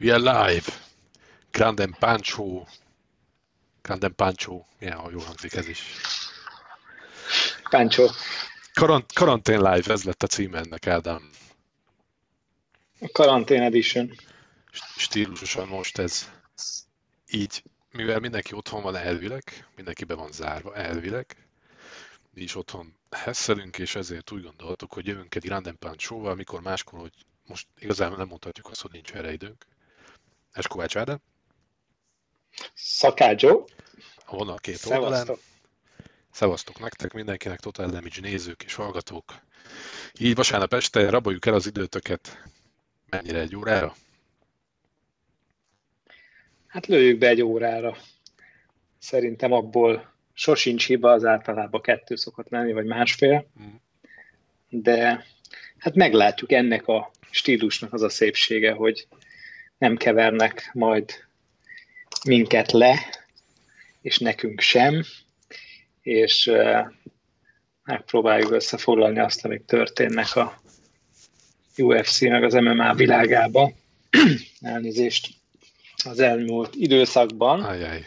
We are live. Grandem Pancho. Grandem Pancho. Milyen ha jól hangzik ez is. Pancho. Karant- karantén live, ez lett a címe ennek, Ádám. Karantén edition. Stílusosan most ez így, mivel mindenki otthon van elvileg, mindenki be van zárva elvileg, mi is otthon hesszelünk, és ezért úgy gondoltuk, hogy jövünk egy Grandem Pancho-val, mikor máskor, hogy most igazából nem mondhatjuk azt, hogy nincs erre időnk. Ez Kovács Ádám, Szakácsó. a vonal két oldalán. Szevasztok. Szevasztok nektek, mindenkinek, Total Damage nézők és hallgatók. Így vasárnap este raboljuk el az időtöket. Mennyire egy órára? Hát lőjük be egy órára. Szerintem abból sosincs hiba, az általában kettő szokott lenni, vagy másfél. Mm. De hát meglátjuk ennek a stílusnak az a szépsége, hogy nem kevernek majd minket le, és nekünk sem, és megpróbáljuk összefoglalni azt, amik történnek a UFC meg az MMA világába. Elnézést az elmúlt időszakban. Ajaj.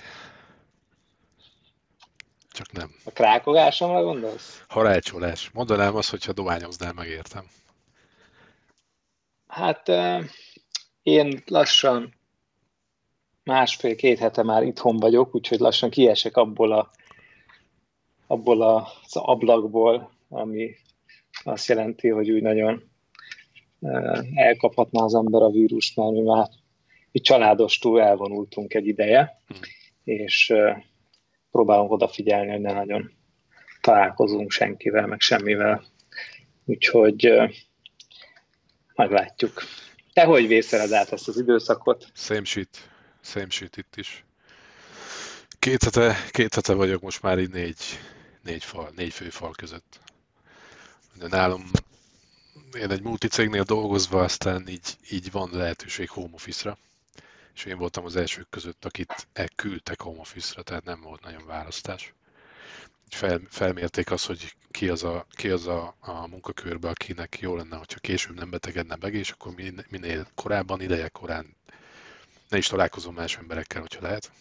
Csak nem. A krákogásomra gondolsz? Harácsolás. Mondanám azt, hogyha dohányoznál, megértem. Hát én lassan másfél-két hete már itthon vagyok, úgyhogy lassan kiesek abból a abból az ablakból, ami azt jelenti, hogy úgy nagyon elkaphatná az ember a vírust, mert mi már itt családostól elvonultunk egy ideje, Hmm. és próbálunk odafigyelni, hogy ne nagyon találkozunk senkivel, meg semmivel. Úgyhogy meglátjuk. Te hogy vészeled át ezt az időszakot? Same shit. Same shit itt is. Két hete, két hete vagyok most már így négy, négy, fal, négy fő fal között. De nálam én egy multicégnél dolgozva, aztán így, így van lehetőség home office-ra. És én voltam az elsők között, akit e küldtek home office-ra, tehát nem volt nagyon választás. Fel, felmérték azt, hogy ki az, a, ki az a, a munkakörbe, akinek jó lenne, hogyha később nem betegedne meg, és akkor min- minél korábban, ideje korán ne is találkozom más emberekkel, hogyha lehet.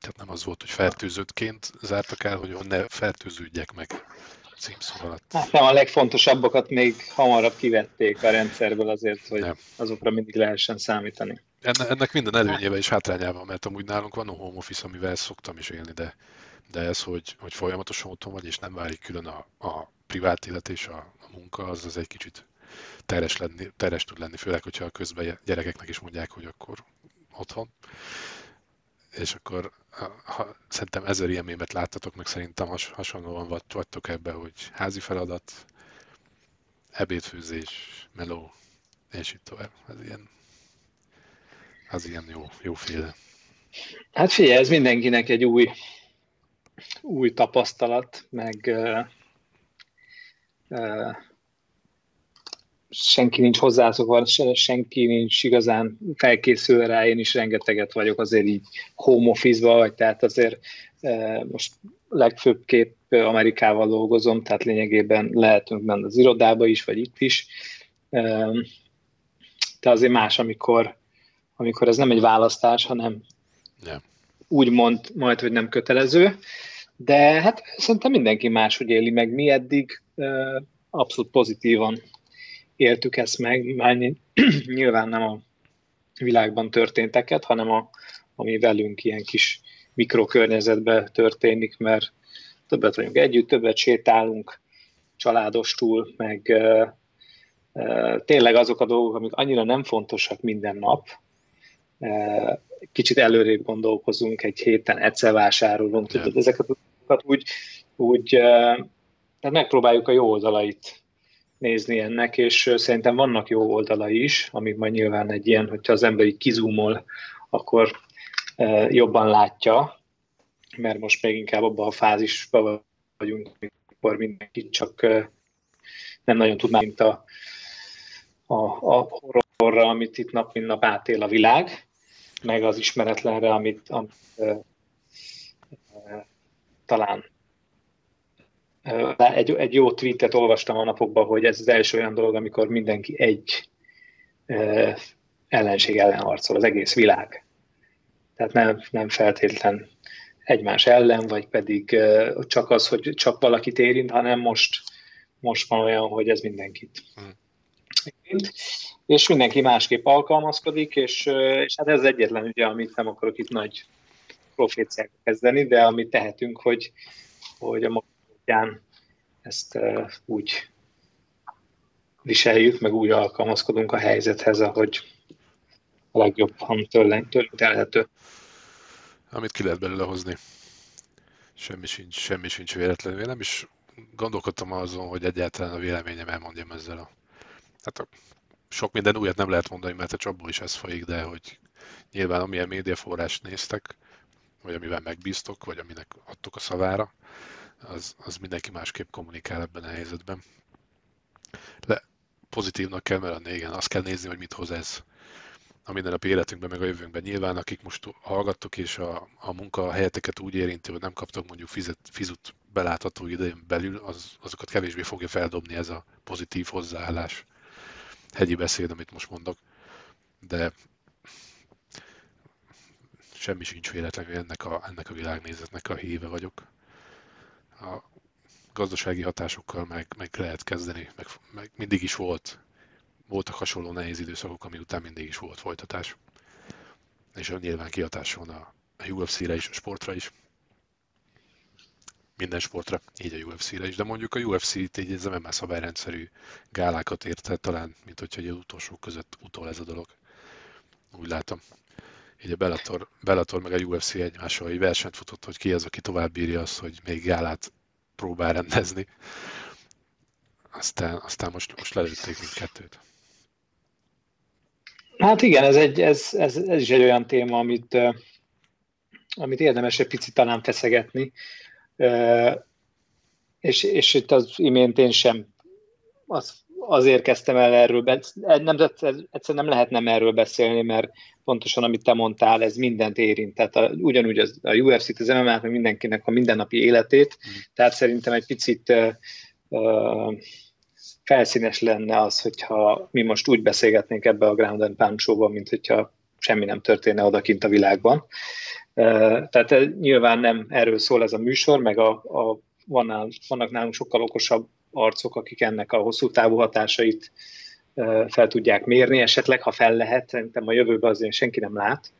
Tehát nem az volt, hogy fertőzöttként zártak el, hogy ne fertőződjek meg címszó alatt. Hát nem, a legfontosabbakat még hamarabb kivették a rendszerből azért, hogy Nem. azokra mindig lehessen számítani. Enne, ennek minden előnyével és hátrányával, mert amúgy nálunk van a home office, amivel szoktam is élni, de, de ez, hogy, hogy folyamatosan otthon vagy, és nem válik külön a, a privát élet és a, a munka, az, az egy kicsit teres, lenni, teres tud lenni, főleg, hogyha közben gyerekeknek is mondják, hogy akkor otthon. És akkor ha, szerintem ezer ilyen mémet láttatok, meg szerintem has, hasonlóan vagy, vagytok ebbe, hogy házi feladat, ebédfőzés, meló, és így tovább. Ez ilyen, az ilyen jó, jóféle. Hát figyelj, ez mindenkinek egy új, új tapasztalat, meg uh, uh, senki nincs hozzászokva, se- senki nincs igazán felkészülve rá, én is rengeteget vagyok azért így home office-ba, vagy tehát azért uh, most legfőbbképp Amerikával dolgozom, tehát lényegében lehetünk benne az irodába is, vagy itt is. De azért más, amikor, amikor ez nem egy választás, hanem Ja. Úgy mond majd, hogy nem kötelező, de hát szerintem mindenki máshogy éli meg. Mi eddig abszolút pozitívan éltük ezt meg, már ny- nyilván nem a világban történteket, hanem a, ami velünk ilyen kis mikrokörnyezetben történik, mert többet vagyunk együtt, többet sétálunk családostul, meg uh, uh, tényleg azok a dolgok, amik annyira nem fontosak minden nap, kicsit előrébb gondolkozunk, egy héten egyszer vásárolunk, tudod, ezeket a dolgokat úgy, úgy tehát megpróbáljuk a jó oldalait nézni ennek, és szerintem vannak jó oldalai is, amik majd nyilván egy ilyen, hogyha az ember így kizúmol, akkor jobban látja, mert most még inkább abban a fázisban vagyunk, amikor mindenki csak nem nagyon tud már, mint a, a, a horrorra, amit itt nap mint nap átél a világ, meg az ismeretlenre, amit, amit uh, uh, talán uh, egy, egy jó tweetet olvastam a napokban, hogy ez az első olyan dolog, amikor mindenki egy uh, ellenség ellen harcol az egész világ. Tehát nem, nem feltétlen egymás ellen, vagy pedig csak az, hogy csak valakit érint, hanem most, most van olyan, hogy ez mindenkit hmm. Érint. És mindenki másképp alkalmazkodik, és, és hát ez egyetlen ugye, amit nem akarok itt nagy proféciák kezdeni, de amit tehetünk, hogy, hogy a magán ezt úgy viseljük, meg úgy alkalmazkodunk a helyzethez, ahogy a legjobban tőlünk telhető. Amit ki lehet belőle hozni. Semmi sincs, semmi sincs véletlenül. Én nem is gondolkodtam azon, hogy egyáltalán a véleményem elmondjam ezzel a... Hát sok minden újat nem lehet mondani, mert a csapból is ez folyik, de hogy nyilván amilyen médiaforrást néztek, vagy amivel megbíztok, vagy aminek adtok a szavára, az, az mindenki másképp kommunikál ebben a helyzetben. Le, pozitívnak kell lenni, igen, azt kell nézni, hogy mit hoz ez a mindennapi életünkben, meg a jövőnkben. Nyilván, akik most hallgattok, és a, a munkahelyeteket úgy érinti, hogy nem kaptok mondjuk fizet, fizut belátható idején belül, az, azokat kevésbé fogja feldobni ez a pozitív hozzáállás. Hegyi beszéd, amit most mondok. De semmi sincs véletlenül, ennek a, ennek a világnézetnek a híve vagyok. A gazdasági hatásokkal meg, meg lehet kezdeni, meg, meg mindig is volt. Voltak hasonló nehéz időszakok, ami után mindig is volt folytatás. És nyilván kihatás van a, UFC-re is, a sportra is. Minden sportra, így a UFC-re is, de mondjuk a UFC-t így ez nem szabályrendszerű gálákat érte, talán, mint hogyha egy utolsó között utol ez a dolog. Úgy látom így a Bellator, Bellator meg a UFC egymással egy versenyt futott, hogy ki az, aki tovább bírja azt, hogy még gálát próbál rendezni. Aztán, aztán most, most lelőtték mindkettőt. Hát igen, ez, egy, ez, ez, ez is egy olyan téma, amit, amit érdemes egy picit talán feszegetni. És, és itt az imént én sem az, azért kezdtem el erről, nem, egyszerűen nem lehet nem erről beszélni, mert pontosan amit te mondtál, ez mindent érint. Tehát a, ugyanúgy az, a UFC-t, az MMA-t, mindenkinek a mindennapi életét, mm. tehát szerintem egy picit uh, uh, felszínes lenne az, hogyha mi most úgy beszélgetnénk ebbe a Ground and Pound show mint hogyha semmi nem történne odakint a világban. Uh, tehát nyilván nem erről szól ez a műsor, meg a, a van, vannak nálunk sokkal okosabb arcok, akik ennek a hosszú távú hatásait fel tudják mérni, esetleg, ha fel lehet, szerintem a jövőben azért senki nem lát,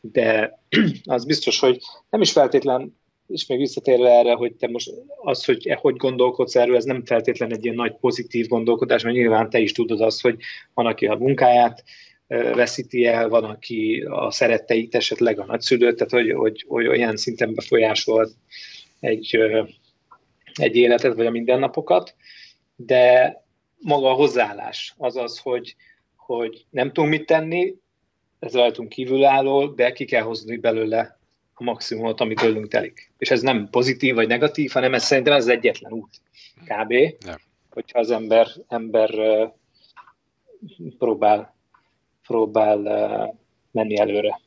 de az biztos, hogy nem is feltétlen, és még visszatérve erre, hogy te most az, hogy hogy gondolkodsz erről, ez nem feltétlen egy ilyen nagy pozitív gondolkodás, mert nyilván te is tudod azt, hogy van, aki a munkáját veszíti el, van, aki a szeretteit, esetleg a nagyszülőt, tehát hogy, hogy, hogy olyan szinten befolyásol egy, egy életet, vagy a mindennapokat, de maga a hozzáállás, az az, hogy, hogy nem tudunk mit tenni, ez rajtunk kívülálló, de ki kell hozni belőle a maximumot, amit tőlünk telik. És ez nem pozitív vagy negatív, hanem ez szerintem ez az egyetlen út, kb. Nem. Hogyha az ember, ember próbál, próbál menni előre.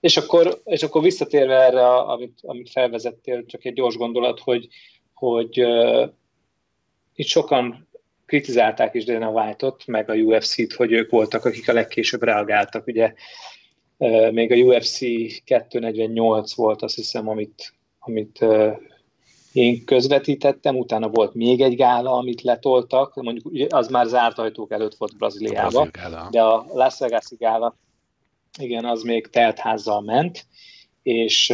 És akkor, és akkor visszatérve erre, amit, amit felvezettél, csak egy gyors gondolat, hogy, hogy itt sokan kritizálták is Dana White-ot, meg a UFC-t, hogy ők voltak, akik a legkésőbb reagáltak. Ugye még a UFC 248 volt, azt hiszem, amit, amit én közvetítettem, utána volt még egy gála, amit letoltak, mondjuk az már zárt ajtók előtt volt Brazíliában, de a Las vegas gála, igen, az még teltházzal ment, és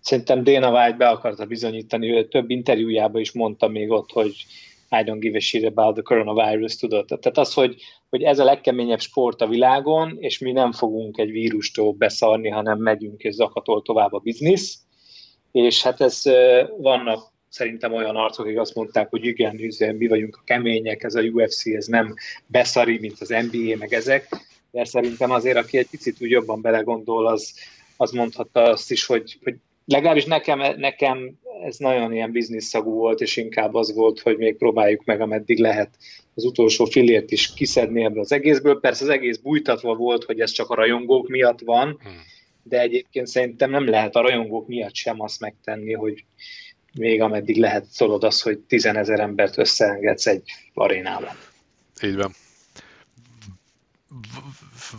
szerintem Dana White be akarta bizonyítani, ő több interjújában is mondta még ott, hogy I don't give a shit about the coronavirus, tudod? Tehát az, hogy, hogy ez a legkeményebb sport a világon, és mi nem fogunk egy vírustól beszarni, hanem megyünk és zakatol tovább a biznisz. És hát ez vannak szerintem olyan arcok, akik azt mondták, hogy igen, mi vagyunk a kemények, ez a UFC, ez nem beszari, mint az NBA, meg ezek. De szerintem azért, aki egy picit úgy jobban belegondol, az, az mondhatta azt is, hogy, hogy legalábbis nekem, nekem ez nagyon ilyen bizniszszagú volt, és inkább az volt, hogy még próbáljuk meg, ameddig lehet az utolsó fillért is kiszedni ebből az egészből. Persze az egész bújtatva volt, hogy ez csak a rajongók miatt van, hmm. De egyébként szerintem nem lehet a rajongók miatt sem azt megtenni, hogy még ameddig lehet szólod az, hogy tizenezer embert összeengedsz egy arénában. Így van.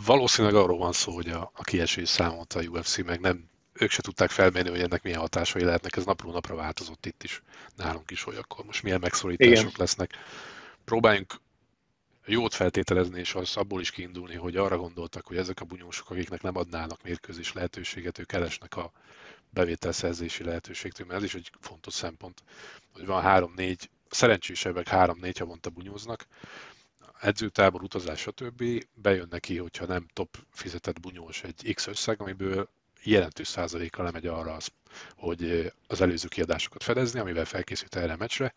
valószínűleg arról van szó, hogy a, a kiesés számot a UFC meg nem, ők se tudták felmérni, hogy ennek milyen hatásai lehetnek, ez napról napra változott itt is, nálunk is, hogy akkor most milyen megszorítások Igen. lesznek. Próbáljunk jót feltételezni, és az abból is kiindulni, hogy arra gondoltak, hogy ezek a bunyósok, akiknek nem adnának mérkőzés lehetőséget, ők keresnek a bevételszerzési lehetőségtől, mert ez is egy fontos szempont, hogy van három-négy, szerencsésebbek három-négy havonta bunyóznak, edzőtábor, utazás, stb. bejön neki, hogyha nem top fizetett bunyós egy X összeg, amiből jelentős százalékkal lemegy arra az, hogy az előző kiadásokat fedezni, amivel felkészült erre a meccsre,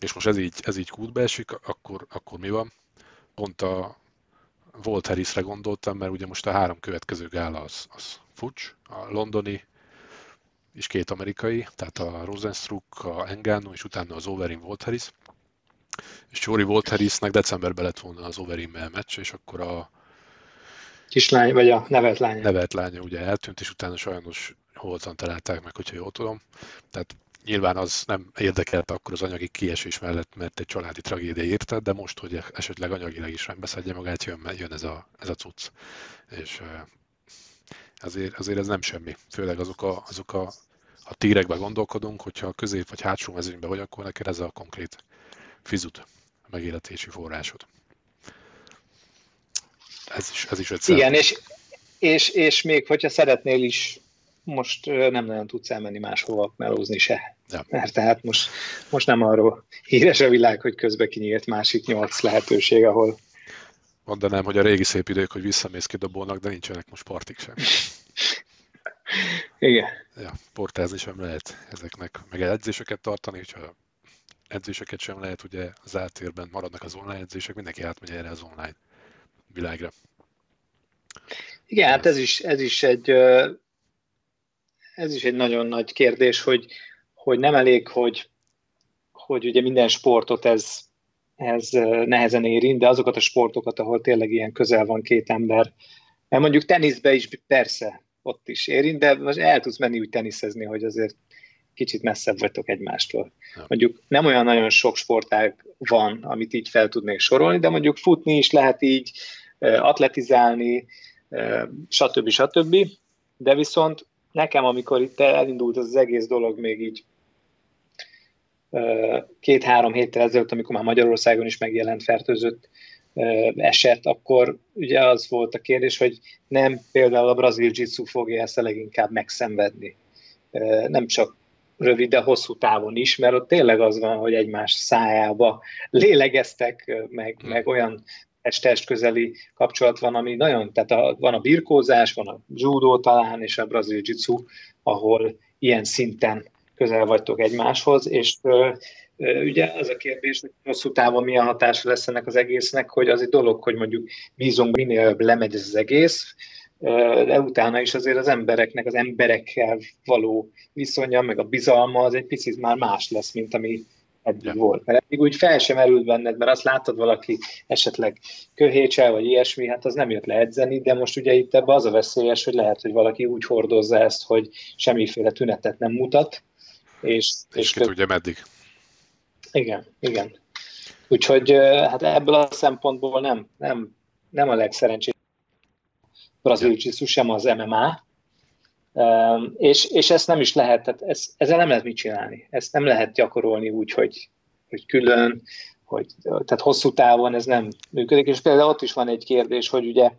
és most ez így, ez így kútbe esik, akkor, akkor mi van? Pont a Volt Harrisre gondoltam, mert ugye most a három következő gála az, az Fucs, a londoni, és két amerikai, tehát a Rosenstruck, a Engano, és utána az Overin Volt Harris. És Csóri Volt Harrisnek decemberben lett volna az Overin meccs, és akkor a kislány, vagy a nevelt lánya. Nevelt lánya ugye eltűnt, és utána sajnos holtan találták meg, hogyha jól tudom. Tehát nyilván az nem érdekelte akkor az anyagi kiesés mellett, mert egy családi tragédia érte, de most, hogy esetleg anyagileg is rendbeszedje magát, jön, jön ez, a, ez a cucc. És azért, azért ez nem semmi. Főleg azok a, azok a, a tírekbe gondolkodunk, hogyha a közép vagy hátsó mezőnybe vagy, akkor neked ez a konkrét fizut megéletési forrásod. Ez is, ez is egy Igen, és, és, és még hogyha szeretnél is most nem nagyon tudsz elmenni máshova melózni se. Ja. Mert tehát most, most nem arról híres a világ, hogy közbe kinyílt másik nyolc lehetőség, ahol Mondanám, hogy a régi szép idők, hogy visszamész ki dobónak, de nincsenek most partik sem. Igen. Ja, portázni sem lehet ezeknek, meg edzéseket tartani, hogyha edzéseket sem lehet, ugye az átérben maradnak az online edzések, mindenki átmegy erre az online világra. Igen, hát ez is, ez is egy ez is egy nagyon nagy kérdés, hogy, hogy nem elég, hogy, hogy ugye minden sportot ez, ez nehezen érint, de azokat a sportokat, ahol tényleg ilyen közel van két ember, mert mondjuk teniszbe is persze ott is érint, de most el tudsz menni úgy teniszezni, hogy azért kicsit messzebb vagytok egymástól. Mondjuk nem olyan nagyon sok sportág van, amit így fel tudnék sorolni, de mondjuk futni is lehet így, atletizálni, stb. stb. De viszont nekem, amikor itt elindult az, egész dolog még így két-három héttel ezelőtt, amikor már Magyarországon is megjelent fertőzött eset, akkor ugye az volt a kérdés, hogy nem például a brazil jitsu fogja ezt a leginkább megszenvedni. Nem csak rövid, de hosszú távon is, mert ott tényleg az van, hogy egymás szájába lélegeztek, meg, meg olyan test közeli kapcsolat van, ami nagyon, tehát a, van a birkózás, van a judo talán, és a brazil jitsu, ahol ilyen szinten közel vagytok egymáshoz, és ö, ugye az a kérdés, hogy hosszú távon milyen hatása lesz ennek az egésznek, hogy az egy dolog, hogy mondjuk bízunk, minél lemegy ez az egész, de utána is azért az embereknek, az emberekkel való viszonya, meg a bizalma az egy picit már más lesz, mint ami eddig ja. volt. Mert eddig úgy fel sem erült benned, mert azt láttad valaki esetleg köhécsel, vagy ilyesmi, hát az nem jött le edzeni, de most ugye itt ebbe az a veszélyes, hogy lehet, hogy valaki úgy hordozza ezt, hogy semmiféle tünetet nem mutat. És, és, és ki tudja meddig. Igen, igen. Úgyhogy hát ebből a szempontból nem, nem, nem a legszerencsésebb brazil sem az MMA, és, és ezt nem is lehet, tehát ez, ezzel nem lehet mit csinálni. Ezt nem lehet gyakorolni úgy, hogy, hogy külön, hogy, tehát hosszú távon ez nem működik. És például ott is van egy kérdés, hogy ugye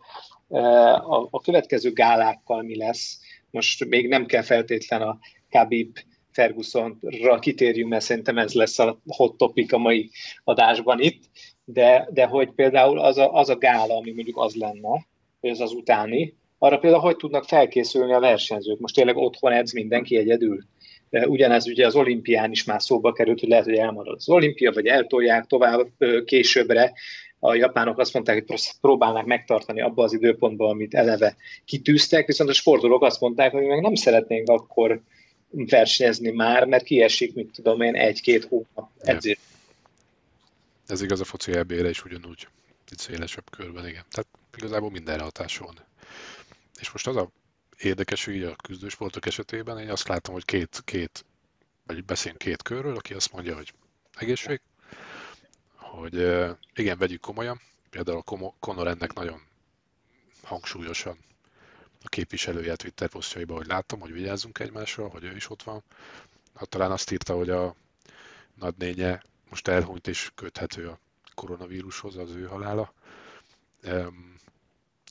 a, a következő gálákkal mi lesz. Most még nem kell feltétlen a Khabib Fergusonra kitérjünk, mert szerintem ez lesz a hot topic a mai adásban itt, de, de hogy például az a, az a gála, ami mondjuk az lenne, hogy az az utáni, arra például hogy tudnak felkészülni a versenyzők. Most tényleg otthon edz mindenki egyedül. Ugyanez ugye az olimpián is már szóba került, hogy lehet, hogy elmarad az olimpia, vagy eltolják tovább későbbre. A japánok azt mondták, hogy próbálnak megtartani abba az időpontban, amit eleve kitűztek, viszont a sportolók azt mondták, hogy meg nem szeretnénk akkor versenyezni már, mert kiesik, mit tudom én, egy-két hónap edzés. Ez igaz a foci EB-re is ugyanúgy, itt szélesebb körben, igen. Tehát igazából mindenre hatása van. És most az a érdekes, hogy a küzdősportok esetében én azt látom, hogy két, két vagy beszélünk két körről, aki azt mondja, hogy egészség, hogy igen, vegyük komolyan, például Conor ennek nagyon hangsúlyosan a képviselője Twitter posztjaiba, hogy láttam, hogy vigyázzunk egymásra, hogy ő is ott van. Hát talán azt írta, hogy a nagynénye most elhunyt és köthető a koronavírushoz az ő halála. Um,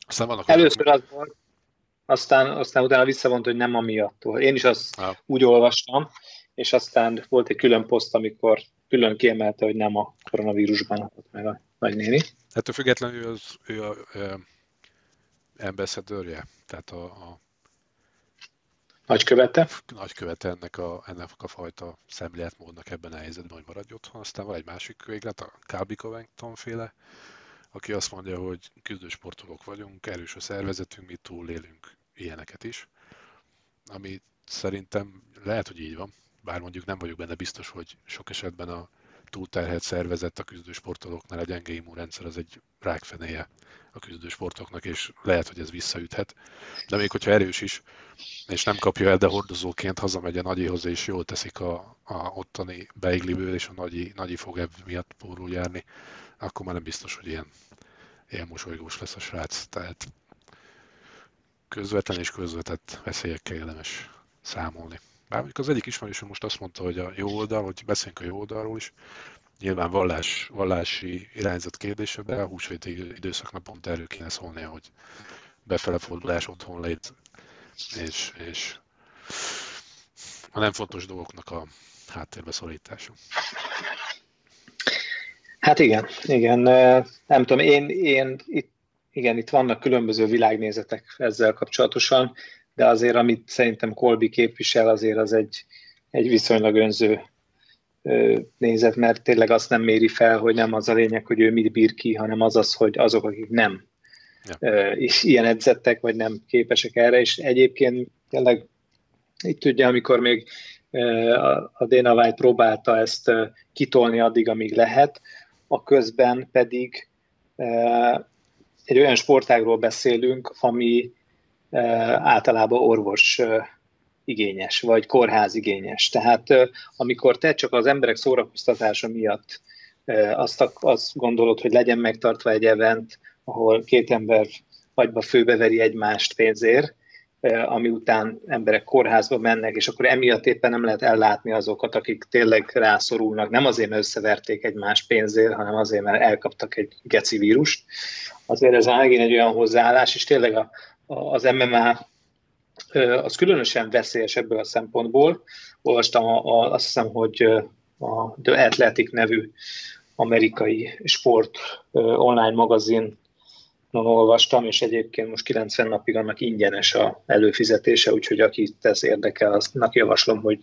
aztán vannak Először az volt, aztán, aztán utána visszavont, hogy nem amiattól. Én is azt ah. úgy olvastam, és aztán volt egy külön poszt, amikor külön kiemelte, hogy nem a koronavírusban adott meg a nagynéni. Hát a függetlenül ő, az, ő a, a ambassadőrje, tehát a, a Nagykövete? Nagykövete ennek a, ennek a fajta szemléletmódnak ebben a helyzetben, hogy maradj otthon. Aztán van egy másik véglet, a Calby Covington féle, aki azt mondja, hogy küzdősportolók vagyunk, erős a szervezetünk, mi túlélünk ilyeneket is. Ami szerintem lehet, hogy így van, bár mondjuk nem vagyok benne biztos, hogy sok esetben a túlterhelt szervezet a küzdősportolóknál a gyenge immunrendszer az egy rákfenéje a küzdősportoknak, és lehet, hogy ez visszaüthet. De még hogyha erős is, és nem kapja el, de hordozóként hazamegy a nagyihoz, és jól teszik a, a ottani beigliből, és a nagyi, nagyi fog ebb miatt pórul járni, akkor már nem biztos, hogy ilyen, ilyen mosolygós lesz a srác. Tehát közvetlen és közvetett veszélyekkel érdemes számolni. Bár mondjuk az egyik ismerősöm most azt mondta, hogy a jó oldal, hogy beszéljünk a jó oldalról is, nyilván vallás, vallási irányzat kérdése, de a húsvéti időszaknak pont erről kéne szólnia, hogy befele fordulás, otthon lét, és, és a nem fontos dolgoknak a háttérbe szorítása. Hát igen, igen. Nem tudom, én, én itt, igen, itt vannak különböző világnézetek ezzel kapcsolatosan, de azért, amit szerintem Kolbi képvisel, azért az egy, egy viszonylag önző nézet, mert tényleg azt nem méri fel, hogy nem az a lényeg, hogy ő mit bír ki, hanem az az, hogy azok, akik nem ja. és ilyen edzettek, vagy nem képesek erre, és egyébként tényleg itt ugye, amikor még a Dana White próbálta ezt kitolni addig, amíg lehet, a közben pedig egy olyan sportágról beszélünk, ami általában orvos igényes, vagy kórház igényes. Tehát amikor te csak az emberek szórakoztatása miatt azt, azt gondolod, hogy legyen megtartva egy event, ahol két ember agyba főbeveri egymást pénzért, ami után emberek kórházba mennek, és akkor emiatt éppen nem lehet ellátni azokat, akik tényleg rászorulnak, nem azért, mert összeverték egymás pénzért, hanem azért, mert elkaptak egy geci vírust. Azért ez megint egy olyan hozzáállás, és tényleg a, az MMA az különösen veszélyes ebből a szempontból. Olvastam a, a, azt hiszem, hogy a The Athletic nevű amerikai sport online magazin olvastam, és egyébként most 90 napig annak ingyenes a előfizetése, úgyhogy aki ez érdekel, aznak javaslom, hogy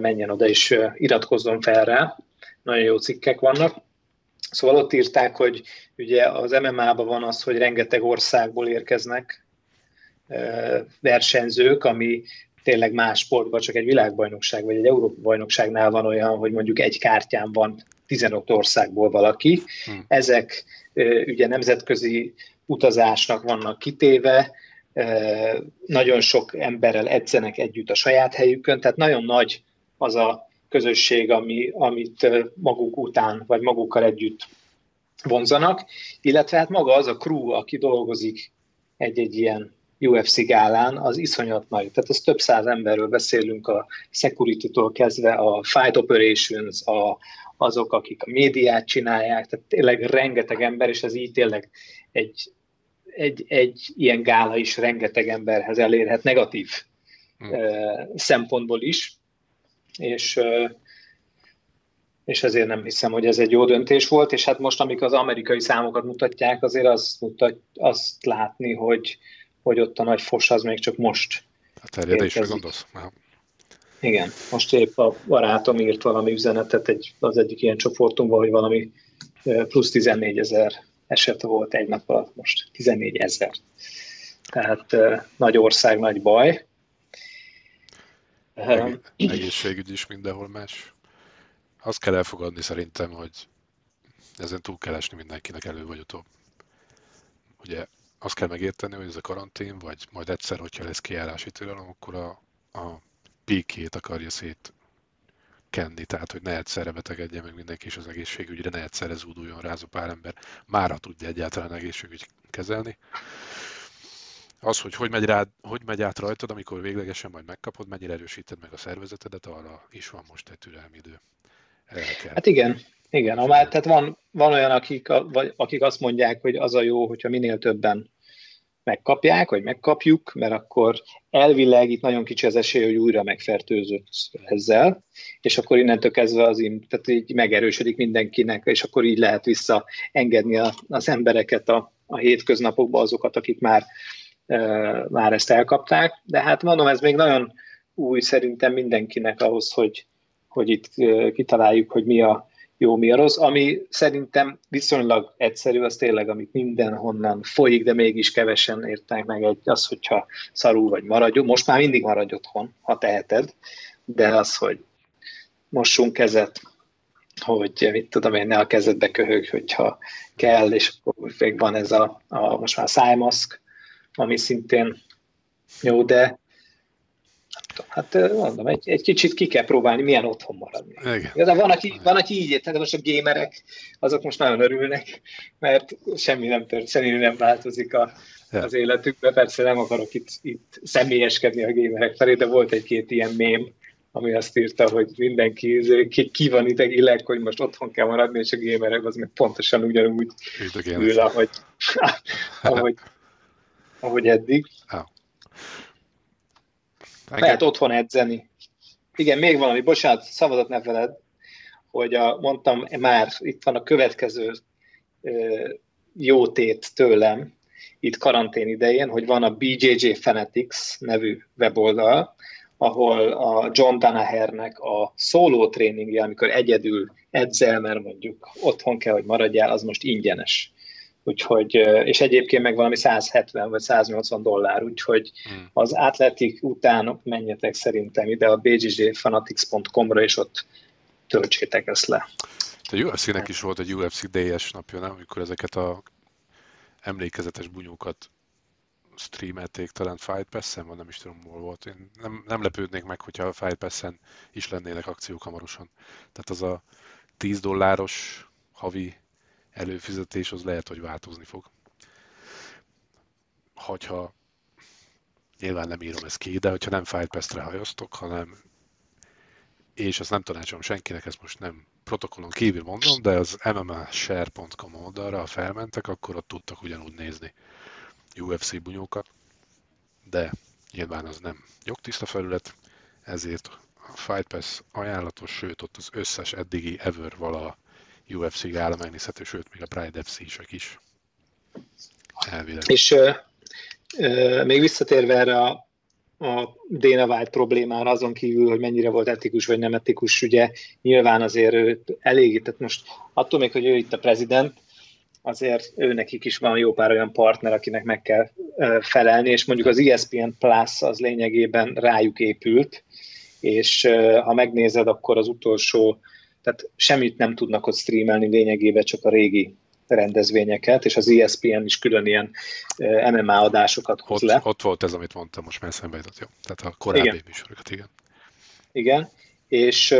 menjen oda és iratkozzon fel rá. Nagyon jó cikkek vannak. Szóval ott írták, hogy ugye az MMA-ban van az, hogy rengeteg országból érkeznek versenyzők, ami tényleg más sportban csak egy világbajnokság vagy egy Európa bajnokságnál van olyan, hogy mondjuk egy kártyán van 15 országból valaki. Hmm. Ezek ugye nemzetközi utazásnak vannak kitéve, nagyon sok emberrel edzenek együtt a saját helyükön, tehát nagyon nagy az a közösség, ami, amit maguk után, vagy magukkal együtt vonzanak, illetve hát maga az a crew, aki dolgozik egy-egy ilyen UFC gálán, az iszonyat nagy. Tehát az több száz emberről beszélünk, a security-tól kezdve a fight operations, a, azok, akik a médiát csinálják, tehát tényleg rengeteg ember, és ez így tényleg egy, egy, egy ilyen gála is rengeteg emberhez elérhet negatív hmm. szempontból is, és és ezért nem hiszem, hogy ez egy jó döntés volt, és hát most, amik az amerikai számokat mutatják, azért azt, mutat, azt látni, hogy, hogy ott a nagy fos az még csak most A terjedésre gondolsz? Aha. Igen, most épp a barátom írt valami üzenetet egy, az egyik ilyen csoportunkban, hogy valami plusz 14 ezer eset volt egy nap alatt most. 14 ezer. Tehát nagy ország, nagy baj. Egészségügy is mindenhol más. Azt kell elfogadni szerintem, hogy ezen túl kell esni mindenkinek elő vagy utóbb. Ugye azt kell megérteni, hogy ez a karantén, vagy majd egyszer, hogyha lesz kijárási tilalom, akkor a, a békét akarja szét kenni, tehát hogy ne egyszerre betegedjen meg mindenki, és az egészségügyre ne egyszerre zúduljon rá az a pár ember. Mára tudja egyáltalán egészségügy kezelni. Az, hogy hogy megy, rád, hogy megy át rajtad, amikor véglegesen majd megkapod, mennyire erősíted meg a szervezetedet, arra is van most egy türelmi idő. Hát igen, igen. A már, tehát van, van olyan, akik, vagy, akik azt mondják, hogy az a jó, hogyha minél többen megkapják, vagy megkapjuk, mert akkor elvileg itt nagyon kicsi az esély, hogy újra megfertőzött ezzel, és akkor innentől kezdve az tehát így megerősödik mindenkinek, és akkor így lehet visszaengedni a, az embereket a, a hétköznapokba, azokat, akik már, e, már ezt elkapták. De hát mondom, ez még nagyon új szerintem mindenkinek ahhoz, hogy, hogy itt kitaláljuk, hogy mi a, jó, mi a rossz. Ami szerintem viszonylag egyszerű, az tényleg, amit mindenhonnan folyik, de mégis kevesen értek meg, egy, az, hogyha szarul vagy maradj. Most már mindig maradj otthon, ha teheted, de az, hogy mossunk kezet, hogy mit tudom én, ne a kezedbe köhög, hogyha kell, és akkor még van ez a, a most már szájmaszk, ami szintén jó, de Hát mondom, egy, egy kicsit ki kell próbálni, milyen otthon maradni. Igen. Van, aki, van, aki így tehát most a gémerek, azok most nagyon örülnek, mert semmi nem tört, semmi nem változik a, ja. az életükben. Persze nem akarok itt, itt személyeskedni a gémerek felé, de volt egy-két ilyen mém, ami azt írta, hogy mindenki ki, ki van idegileg, hogy most otthon kell maradni, és a gémerek az meg pontosan ugyanúgy ül, ahogy, ahogy, ahogy eddig. Ah. Lehet otthon edzeni. Igen, még valami, bocsánat, szavazat ne feled, hogy a, mondtam már, itt van a következő ö, jó tét tőlem, itt karantén idején, hogy van a BJJ Fanatics nevű weboldal, ahol a John Danahernek a szóló tréningje, amikor egyedül edzel, mert mondjuk otthon kell, hogy maradjál, az most ingyenes. Úgyhogy, és egyébként meg valami 170 vagy 180 dollár, úgyhogy hmm. az Athletic után menjetek szerintem ide a bjjfanatics.com-ra, és ott töltsétek ezt le. A UFC-nek is volt egy UFC DS napja, nem? amikor ezeket a emlékezetes bunyókat streamelték, talán Fight Pass-en, vagy nem is tudom, hol volt. Én nem, nem lepődnék meg, hogyha a Fight Pass-en is lennének akciók hamarosan. Tehát az a 10 dolláros havi előfizetés az lehet, hogy változni fog. Hogyha nyilván nem írom ezt ki, de hogyha nem Fight Pass-re hajoztok, hanem és ezt nem tanácsolom senkinek, ezt most nem protokollon kívül mondom, de az mmashare.com oldalra, ha felmentek, akkor ott tudtak ugyanúgy nézni UFC bunyókat, de nyilván az nem jogtiszta felület, ezért a Fight Pass ajánlatos, sőt ott az összes eddigi ever vala UFC gála megnézhető, sőt, még a Pride FC is. Elvileg. És ö, ö, még visszatérve erre a, a Dana White problémára, azon kívül, hogy mennyire volt etikus vagy nem etikus, ugye nyilván azért ő elég, tehát most attól még, hogy ő itt a prezident, azért ő nekik is van jó pár olyan partner, akinek meg kell felelni, és mondjuk az ESPN Plus az lényegében rájuk épült, és ha megnézed, akkor az utolsó tehát semmit nem tudnak ott streamelni lényegében, csak a régi rendezvényeket, és az ESPN is külön ilyen MMA adásokat hoz ott, le. Ott volt ez, amit mondtam, most már szembe jutott, jó. Tehát a korábbi igen. műsorokat, igen. Igen, és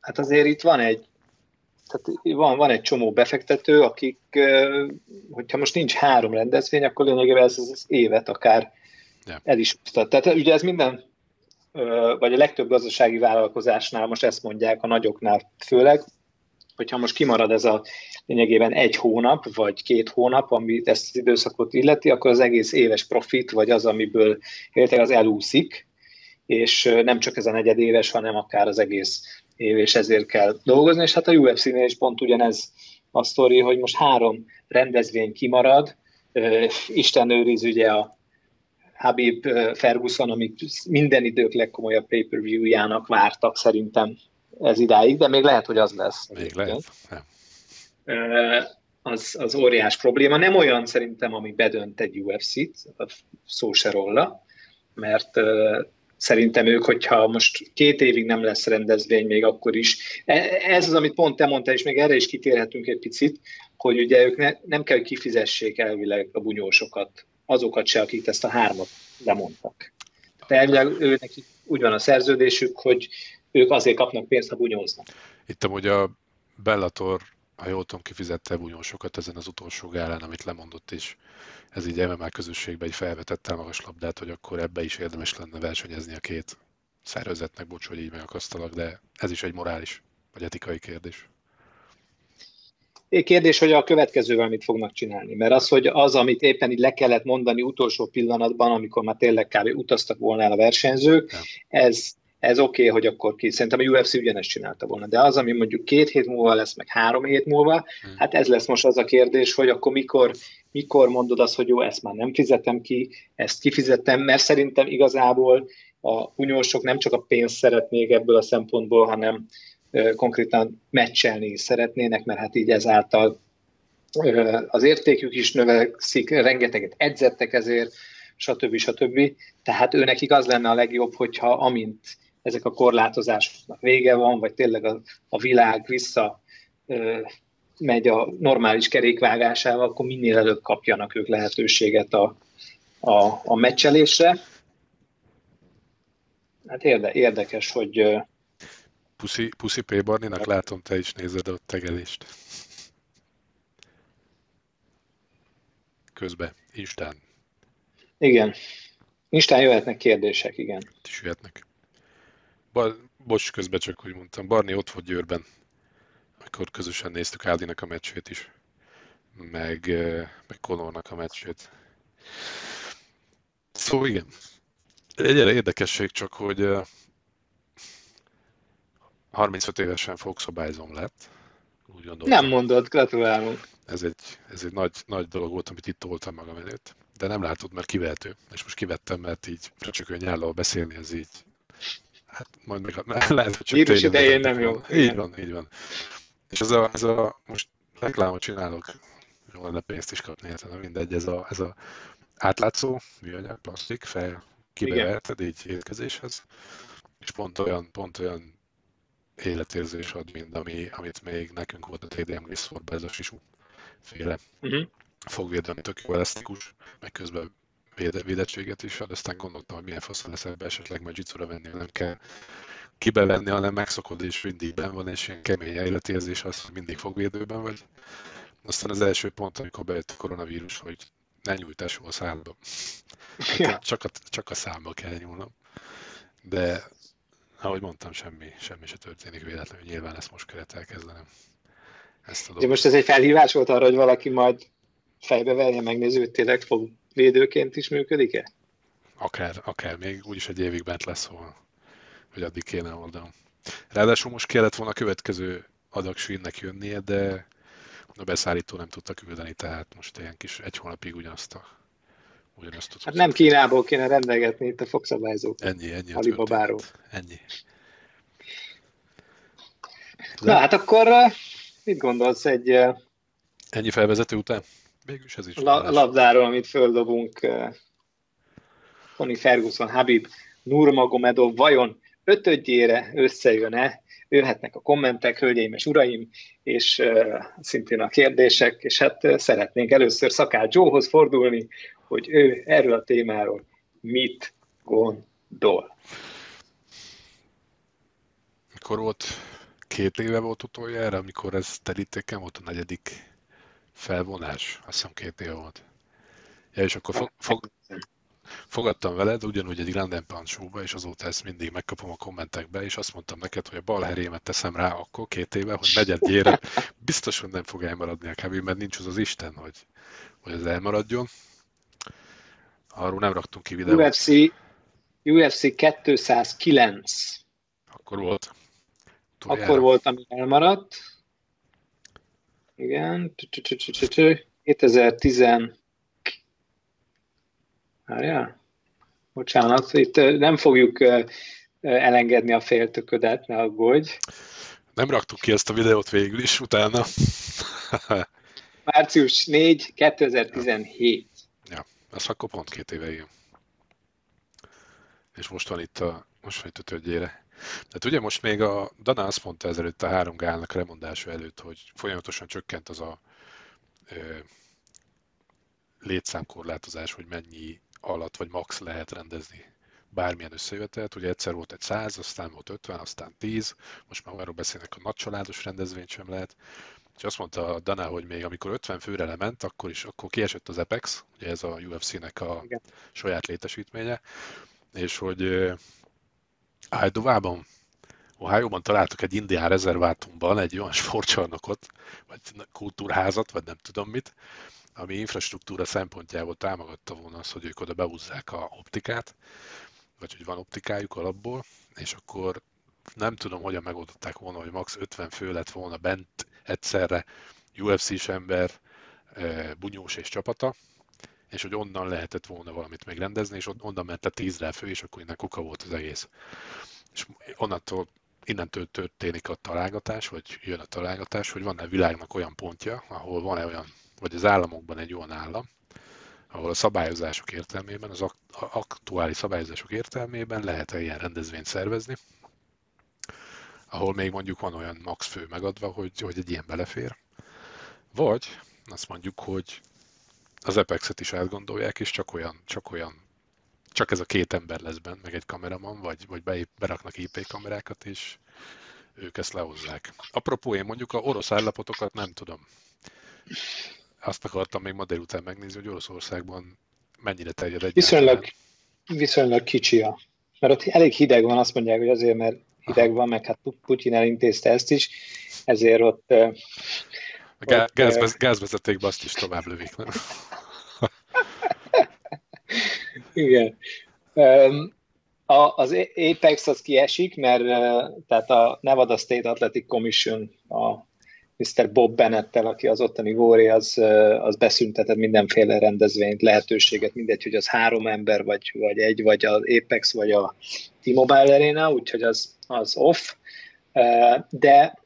hát azért itt van egy tehát van, van egy csomó befektető, akik, hogyha most nincs három rendezvény, akkor lényegében ez az évet akár ja. el is Tehát ugye ez minden vagy a legtöbb gazdasági vállalkozásnál most ezt mondják, a nagyoknál főleg, hogyha most kimarad ez a lényegében egy hónap, vagy két hónap, ami ezt az időszakot illeti, akkor az egész éves profit, vagy az, amiből értek, az elúszik, és nem csak ez a negyedéves, hanem akár az egész év, és ezért kell dolgozni, és hát a UFC-nél is pont ugyanez a sztori, hogy most három rendezvény kimarad, Isten őriz ugye a Habib Ferguson, amit minden idők legkomolyabb pay-per-view-jának vártak szerintem ez idáig, de még lehet, hogy az lesz. Még lehet. Az, az óriás probléma. Nem olyan szerintem, ami bedönt egy UFC-t, szó se róla, mert szerintem ők, hogyha most két évig nem lesz rendezvény, még akkor is. E, ez az, amit pont te mondtál, és még erre is kitérhetünk egy picit, hogy ugye ők ne, nem kell, hogy kifizessék elvileg a bunyósokat azokat se, akik ezt a hármat lemondtak. De elvileg ő neki úgy van a szerződésük, hogy ők azért kapnak pénzt, ha bunyóznak. Itt amúgy a Bellator, ha jól tudom, kifizette bunyósokat ezen az utolsó gálán, amit lemondott, és ez így MMA közösségbe egy felvetette magas labdát, hogy akkor ebbe is érdemes lenne versenyezni a két szervezetnek, bocs, hogy így megakasztalak, de ez is egy morális vagy etikai kérdés. Kérdés, hogy a következővel mit fognak csinálni. Mert az, hogy az, amit éppen így le kellett mondani utolsó pillanatban, amikor már tényleg kb. utaztak volna el a versenyzők, ez, ez oké, okay, hogy akkor ki. Szerintem a UFC ugyanezt csinálta volna. De az, ami mondjuk két hét múlva lesz, meg három hét múlva, hmm. hát ez lesz most az a kérdés, hogy akkor mikor, mikor mondod azt, hogy jó, ezt már nem fizetem ki, ezt kifizettem, mert szerintem igazából a bunyósok nem csak a pénzt szeretnék ebből a szempontból, hanem konkrétan meccselni szeretnének, mert hát így ezáltal az értékük is növekszik, rengeteget edzettek ezért, stb. stb. Tehát őnek az lenne a legjobb, hogyha amint ezek a korlátozásoknak vége van, vagy tényleg a, a világ vissza ö, megy a normális kerékvágásával, akkor minél előbb kapjanak ők lehetőséget a, a, a meccselésre. Hát érde, érdekes, hogy, Puszi, Puszi P. Barninak látom, te is nézed a tegelést. Közben, Instán. Igen. Instán jöhetnek kérdések, igen. Itt is jöhetnek. Bar, bocs, közben csak, hogy mondtam. Barni ott volt Győrben, amikor közösen néztük Áldinak a meccsét is, meg, meg Konornak a meccsét. Szóval igen. Egy érdekesség csak, hogy 35 évesen fogszabályzom lett. Úgy gondoltam. Nem mondod, gratulálunk. Ez egy, ez egy nagy, nagy dolog volt, amit itt toltam magam előtt. De nem látod, mert kivehető. És most kivettem, mert így csak nyállal beszélni, ez így Hát majd meg lehet, hogy csak Vírus idején nem jó. Így van, így van. És ez a, ez a most reklámot csinálok, jó lenne pénzt is kapni, hát mindegy, ez a, ez a átlátszó műanyag, plastik, fel kibeverted így étkezéshez, és pont olyan, pont olyan életérzés ad, mint ami, amit még nekünk volt a TDM Grisfordban, ez a sisú féle uh-huh. fogvédelmi, tök jó elastikus, meg közben véde, védettséget is ad, aztán gondoltam, hogy milyen faszon lesz ebbe esetleg jitsu venni, nem kell kibevenni, hanem megszokod és mindig ben van, és ilyen kemény életérzés az, hogy mindig fogvédőben vagy. Aztán az első pont, amikor bejött a koronavírus, hogy ne nyújtásol a számba. Ja. Csak, a, csak a számba kell nyúlnom. De ahogy mondtam, semmi, semmi se történik véletlenül, nyilván ezt most kellett elkezdenem. Ezt a most ez egy felhívás volt arra, hogy valaki majd fejbe verje, megnézi, hogy tényleg fog védőként is működik-e? Akár, akár, még úgyis egy évig bent lesz, szóval, hogy addig kéne oldalon. Ráadásul most kellett volna a következő adag jönnie, de a beszállító nem tudta küldeni, tehát most ilyen kis egy hónapig ugyanazt a ugyanazt Hát nem Kínából kéne rendelgetni itt a fogszabályzók. Ennyi, ennyi. Alibabáról. Ennyi. Na hát akkor mit gondolsz egy... Ennyi felvezető után? Végülis ez is. La, labdáról, amit földobunk. Tony Ferguson, Habib, Nurmagomedov vajon ötödjére összejön-e? Jöhetnek a kommentek, hölgyeim és uraim, és szintén a kérdések, és hát szeretnénk először Szakál Joehoz fordulni, hogy ő erről a témáról mit gondol. Mikor volt, két éve volt utoljára, amikor ez terítéken volt a negyedik felvonás, azt hiszem két éve volt. Ja, és akkor fog, fog, fogadtam veled, ugyanúgy egy Grand Pound show és azóta ezt mindig megkapom a kommentekbe, és azt mondtam neked, hogy a bal herémet teszem rá akkor két éve, hogy negyedjére biztos, hogy nem fog elmaradni a kb, mert nincs az az Isten, hogy, hogy ez elmaradjon. Arról nem raktunk ki videót. UFC, UFC 209. Akkor volt. Tudjára. Akkor volt, ami elmaradt. Igen. 2010... Várjál? Bocsánat, itt nem fogjuk elengedni a féltöködet, ne aggódj. Nem raktuk ki ezt a videót végül is, utána. Március 4, 2017. Ez akkor pont két éve, igen. És most van itt a, most van itt a tödjére. Tehát ugye most még a Dana azt mondta ezelőtt a három gálnak lemondása előtt, hogy folyamatosan csökkent az a ö, létszámkorlátozás, hogy mennyi alatt vagy max lehet rendezni bármilyen összejövetelt. Ugye egyszer volt egy 100, aztán volt 50, aztán 10, most már arról beszélnek, a nagy családos rendezvényt sem lehet. És azt mondta Dana, hogy még amikor 50 főre lement, akkor is akkor kiesett az Apex, ugye ez a UFC-nek a Igen. saját létesítménye, és hogy Áldovában, Ohio-ban találtak egy indián rezervátumban egy olyan sportcsarnokot, vagy kultúrházat, vagy nem tudom mit, ami infrastruktúra szempontjából támogatta volna az, hogy ők oda behúzzák a optikát, vagy hogy van optikájuk alapból, és akkor nem tudom, hogyan megoldották volna, hogy max 50 fő lett volna bent egyszerre UFC-s ember, eh, bunyós és csapata, és hogy onnan lehetett volna valamit megrendezni, és onnan ment a tízre fő, és akkor innen kuka volt az egész. És onnantól, innentől történik a találgatás, vagy jön a találgatás, hogy van-e világnak olyan pontja, ahol van-e olyan, vagy az államokban egy olyan állam, ahol a szabályozások értelmében, az aktuális szabályozások értelmében lehet-e ilyen rendezvényt szervezni, ahol még mondjuk van olyan max fő megadva, hogy, hogy egy ilyen belefér. Vagy azt mondjuk, hogy az Apex-et is átgondolják, és csak olyan, csak olyan, csak ez a két ember lesz benne, meg egy kameraman, vagy, vagy be, beraknak IP kamerákat, és ők ezt lehozzák. Apropó, én mondjuk a orosz állapotokat nem tudom. Azt akartam még ma délután megnézni, hogy Oroszországban mennyire terjed egy. Viszonylag, viszonylag kicsi a. Mert ott elég hideg van, azt mondják, hogy azért, mert hideg van, meg hát Putyin elintézte ezt is, ezért ott... A gá- gázvez- gázvezetékbe azt is tovább lövik, nem? Igen. A, az Apex az kiesik, mert tehát a Nevada State Athletic Commission, a Mr. Bob Bennettel, aki az ottani góri, az, az beszüntetett mindenféle rendezvényt, lehetőséget, mindegy, hogy az három ember, vagy, vagy egy, vagy az Apex, vagy a T-Mobile Arena, úgyhogy az, az off. De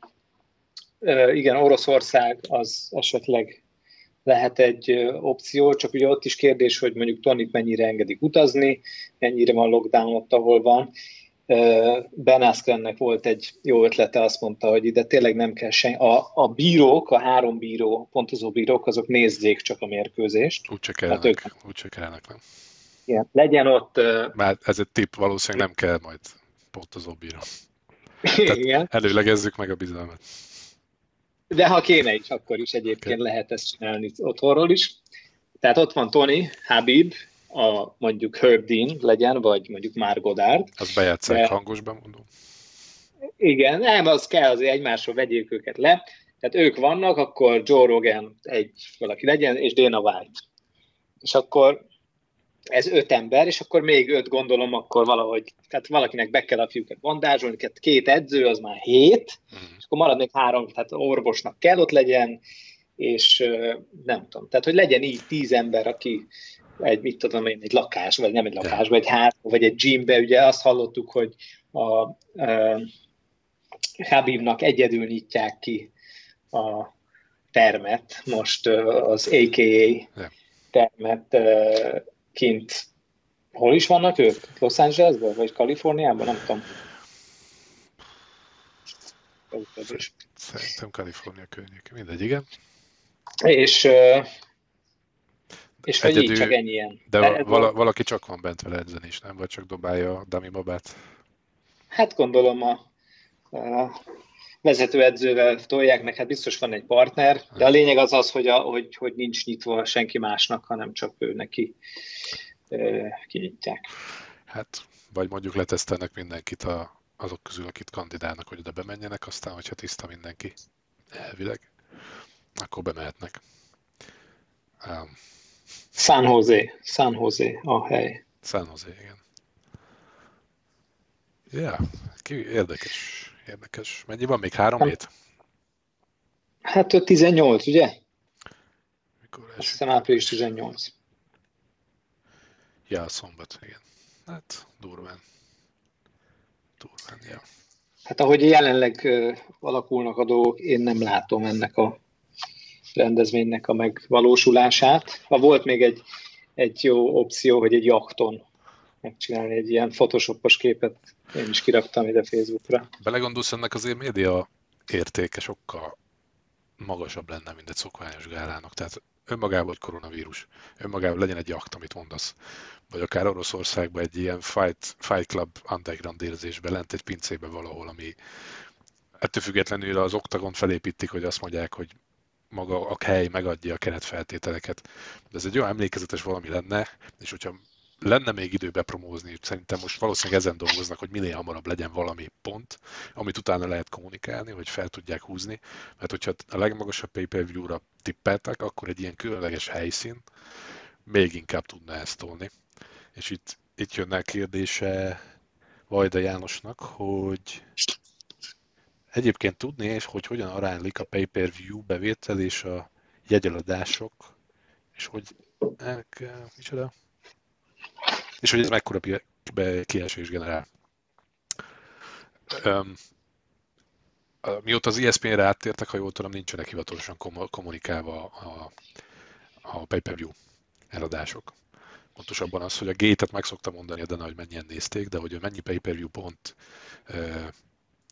igen, Oroszország az esetleg lehet egy opció, csak ugye ott is kérdés, hogy mondjuk Tonik mennyire engedik utazni, mennyire van lockdown ott, ahol van. Ben Askrennek volt egy jó ötlete, azt mondta, hogy ide tényleg nem kell sen. A, a bírók, a három bíró, pontozó bírók, azok nézzék csak a mérkőzést. Úgy csak kellnek, hát ők... úgy csak kellnek, nem? Igen, legyen ott... Már ez egy tipp, valószínűleg nem kell majd pontozó bíró. Igen. előlegezzük meg a bizalmat. De ha kéne is, akkor is egyébként okay. lehet ezt csinálni otthonról is. Tehát ott van Tony, Habib, a mondjuk Herb Dean legyen, vagy mondjuk Már Godard. Az bejátszák De... hangos bemondó. Igen, nem, az kell, azért egymásról vegyék őket le. Tehát ők vannak, akkor Joe Rogan egy valaki legyen, és Dana White. És akkor ez öt ember, és akkor még öt gondolom, akkor valahogy, tehát valakinek be kell a fiúkat bandázsolni, két edző, az már hét, uh-huh. és akkor marad még három, tehát orvosnak kell ott legyen, és nem tudom, tehát hogy legyen így tíz ember, aki egy, mit tudom én, egy lakás, vagy nem egy lakás, vagy egy ház, vagy egy gymbe, ugye azt hallottuk, hogy a, a Habibnak egyedül nyitják ki a termet, most az AKA termet kint hol is vannak ők? Los Angelesben, vagy Kaliforniában? Nem tudom. Szerintem Kalifornia környék. Mindegy, igen. És, és hogy így csak ennyien. De vala, vala, valaki csak van bent vele edzeni is, nem? Vagy csak dobálja a dummy babát? Hát gondolom a, a vezetőedzővel tolják, meg hát biztos van egy partner, de a lényeg az az, hogy, a, hogy, hogy nincs nyitva senki másnak, hanem csak ő neki kinyitják. Hát, vagy mondjuk letesztelnek mindenkit a, azok közül, akit kandidálnak, hogy oda bemenjenek, aztán, hogyha tiszta mindenki elvileg, akkor bemehetnek. Um, San Jose, San Jose a hely. San Jose, igen. Ja, ki, érdekes, érdekes. Mennyi van még? Három hát, hét? Hát 18, ugye? Mikor Azt hiszem április 18. Ja, szombat, igen. Hát durván. Durván, ja. Hát ahogy jelenleg uh, alakulnak a dolgok, én nem látom ennek a rendezvénynek a megvalósulását. Ha volt még egy, egy jó opció, hogy egy jakton megcsinálni egy ilyen photoshopos képet, én is kiraktam ide Facebookra. Belegondolsz, ennek azért média értéke sokkal magasabb lenne, mint egy szokványos gálának. Tehát önmagában, hogy koronavírus, önmagában legyen egy akt, amit mondasz, vagy akár Oroszországban egy ilyen Fight, fight Club underground érzésben, lent egy pincébe valahol, ami ettől függetlenül az oktagon felépítik, hogy azt mondják, hogy maga a hely megadja a keretfeltételeket. De ez egy olyan emlékezetes valami lenne, és hogyha lenne még idő bepromózni, szerintem most valószínűleg ezen dolgoznak, hogy minél hamarabb legyen valami pont, amit utána lehet kommunikálni, hogy fel tudják húzni, mert hogyha a legmagasabb pay-per-view-ra tippeltek, akkor egy ilyen különleges helyszín még inkább tudna ezt tolni. És itt, itt jönne a kérdése Vajda Jánosnak, hogy egyébként tudni, és hogy hogyan aránylik a pay-per-view bevétel és a jegyeladások, és hogy elke, micsoda? És hogy ez mekkora kiesés generál. Um, mióta az ESPN-re áttértek, ha jól tudom, nincsenek hivatalosan kommunikálva a, a pay-per-view eladások. Pontosabban az, hogy a gate-et meg szokta mondani a hogy mennyien nézték, de hogy mennyi pay-per-view pont,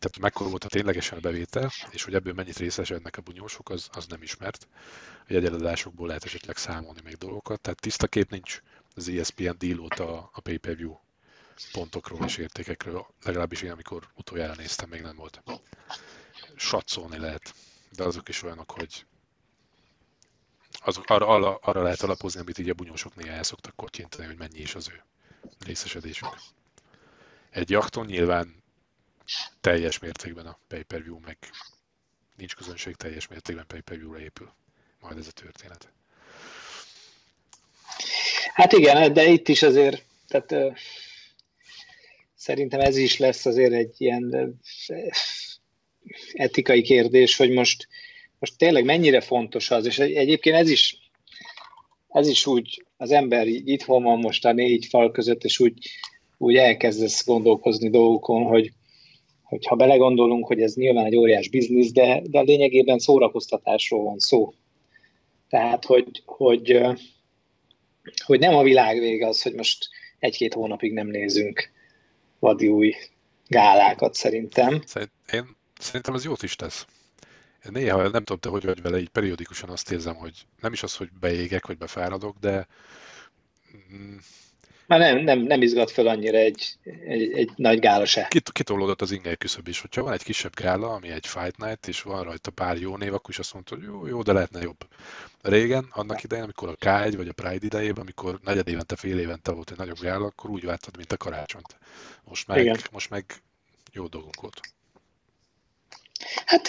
tehát mekkora volt a ténylegesen a bevétel, és hogy ebből mennyit részesednek a bunyósok, az, az nem ismert. A jegyeladásokból lehet esetleg számolni még dolgokat, tehát tiszta kép nincs az ESPN deal a, a pay-per-view pontokról és értékekről, legalábbis én, amikor utoljára néztem, még nem volt. Satszolni lehet, de azok is olyanok, hogy azok, arra, arra, arra lehet alapozni, amit így a bunyósok néha el szoktak kotyintani, hogy mennyi is az ő részesedésük. Egy jakton nyilván teljes mértékben a pay-per-view, meg nincs közönség teljes mértékben pay-per-view-ra épül. Majd ez a történet. Hát igen, de itt is azért, tehát uh, szerintem ez is lesz azért egy ilyen etikai kérdés, hogy most most tényleg mennyire fontos az, és egyébként ez is, ez is úgy, az ember itthon van most a négy fal között, és úgy, úgy elkezdesz gondolkozni dolgokon, hogy, hogy ha belegondolunk, hogy ez nyilván egy óriás biznisz, de, de lényegében szórakoztatásról van szó. Tehát, hogy, hogy, hogy nem a világ vége az, hogy most egy-két hónapig nem nézünk vadi új gálákat szerintem. Szerint, én, szerintem ez jót is tesz néha nem tudom te, hogy vagy vele, így periódikusan azt érzem, hogy nem is az, hogy beégek, vagy befáradok, de mm, már nem, nem, nem izgat fel annyira egy, egy, egy nagy gála se. Kit, kitolódott az inger küszöb is. Hogyha van egy kisebb gála, ami egy Fight Night, és van rajta pár jó név, akkor is azt mondta, hogy jó, jó, de lehetne jobb. Régen, annak idején, amikor a K1 vagy a Pride idejében, amikor negyed évente, fél évente volt egy nagyobb gála, akkor úgy vártad, mint a karácsonyt. Most meg, most meg jó dolgunk volt. Hát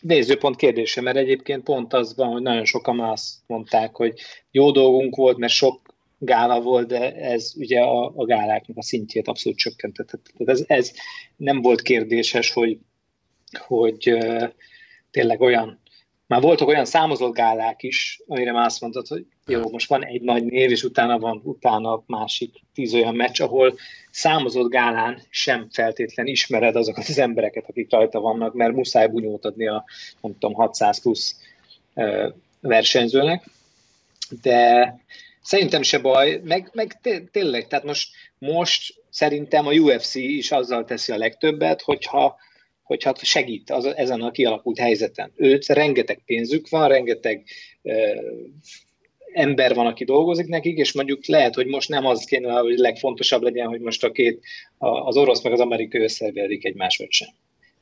nézőpont kérdése, mert egyébként pont az van, hogy nagyon sokan azt mondták, hogy jó dolgunk volt, mert sok gála volt, de ez ugye a, a gáláknak a szintjét abszolút csökkentett. Tehát ez, ez nem volt kérdéses, hogy, hogy uh, tényleg olyan már voltak olyan számozott gálák is, amire már azt mondtad, hogy jó, most van egy nagy név, és utána van utána másik tíz olyan meccs, ahol számozott gálán sem feltétlen ismered azokat az embereket, akik rajta vannak, mert muszáj bunyót adni a, nem tudom, 600 plusz versenyzőnek. De szerintem se baj, meg, meg tényleg, tehát most, most szerintem a UFC is azzal teszi a legtöbbet, hogyha hogy hát segít az, ezen a kialakult helyzeten. Őt rengeteg pénzük van, rengeteg ö, ember van, aki dolgozik nekik, és mondjuk lehet, hogy most nem az kéne, hogy legfontosabb legyen, hogy most a két, az orosz meg az amerikai összeverik egymás vagy sem.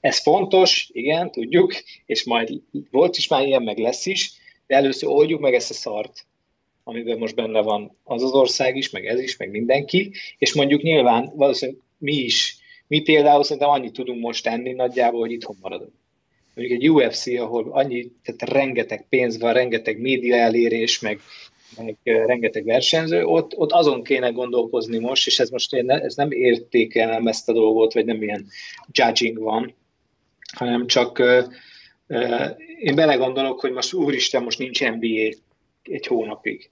Ez fontos, igen, tudjuk, és majd volt is már ilyen, meg lesz is, de először oldjuk meg ezt a szart, amiben most benne van az az ország is, meg ez is, meg mindenki, és mondjuk nyilván valószínűleg mi is mi például szerintem annyit tudunk most tenni nagyjából, hogy itthon maradunk. Mondjuk egy UFC, ahol annyi, tehát rengeteg pénz van, rengeteg média elérés, meg, meg rengeteg versenyző, ott, ott azon kéne gondolkozni most, és ez most én, ez nem értékelem ezt a dolgot, vagy nem ilyen judging van, hanem csak uh, uh, én belegondolok, hogy most úristen, most nincs NBA egy hónapig.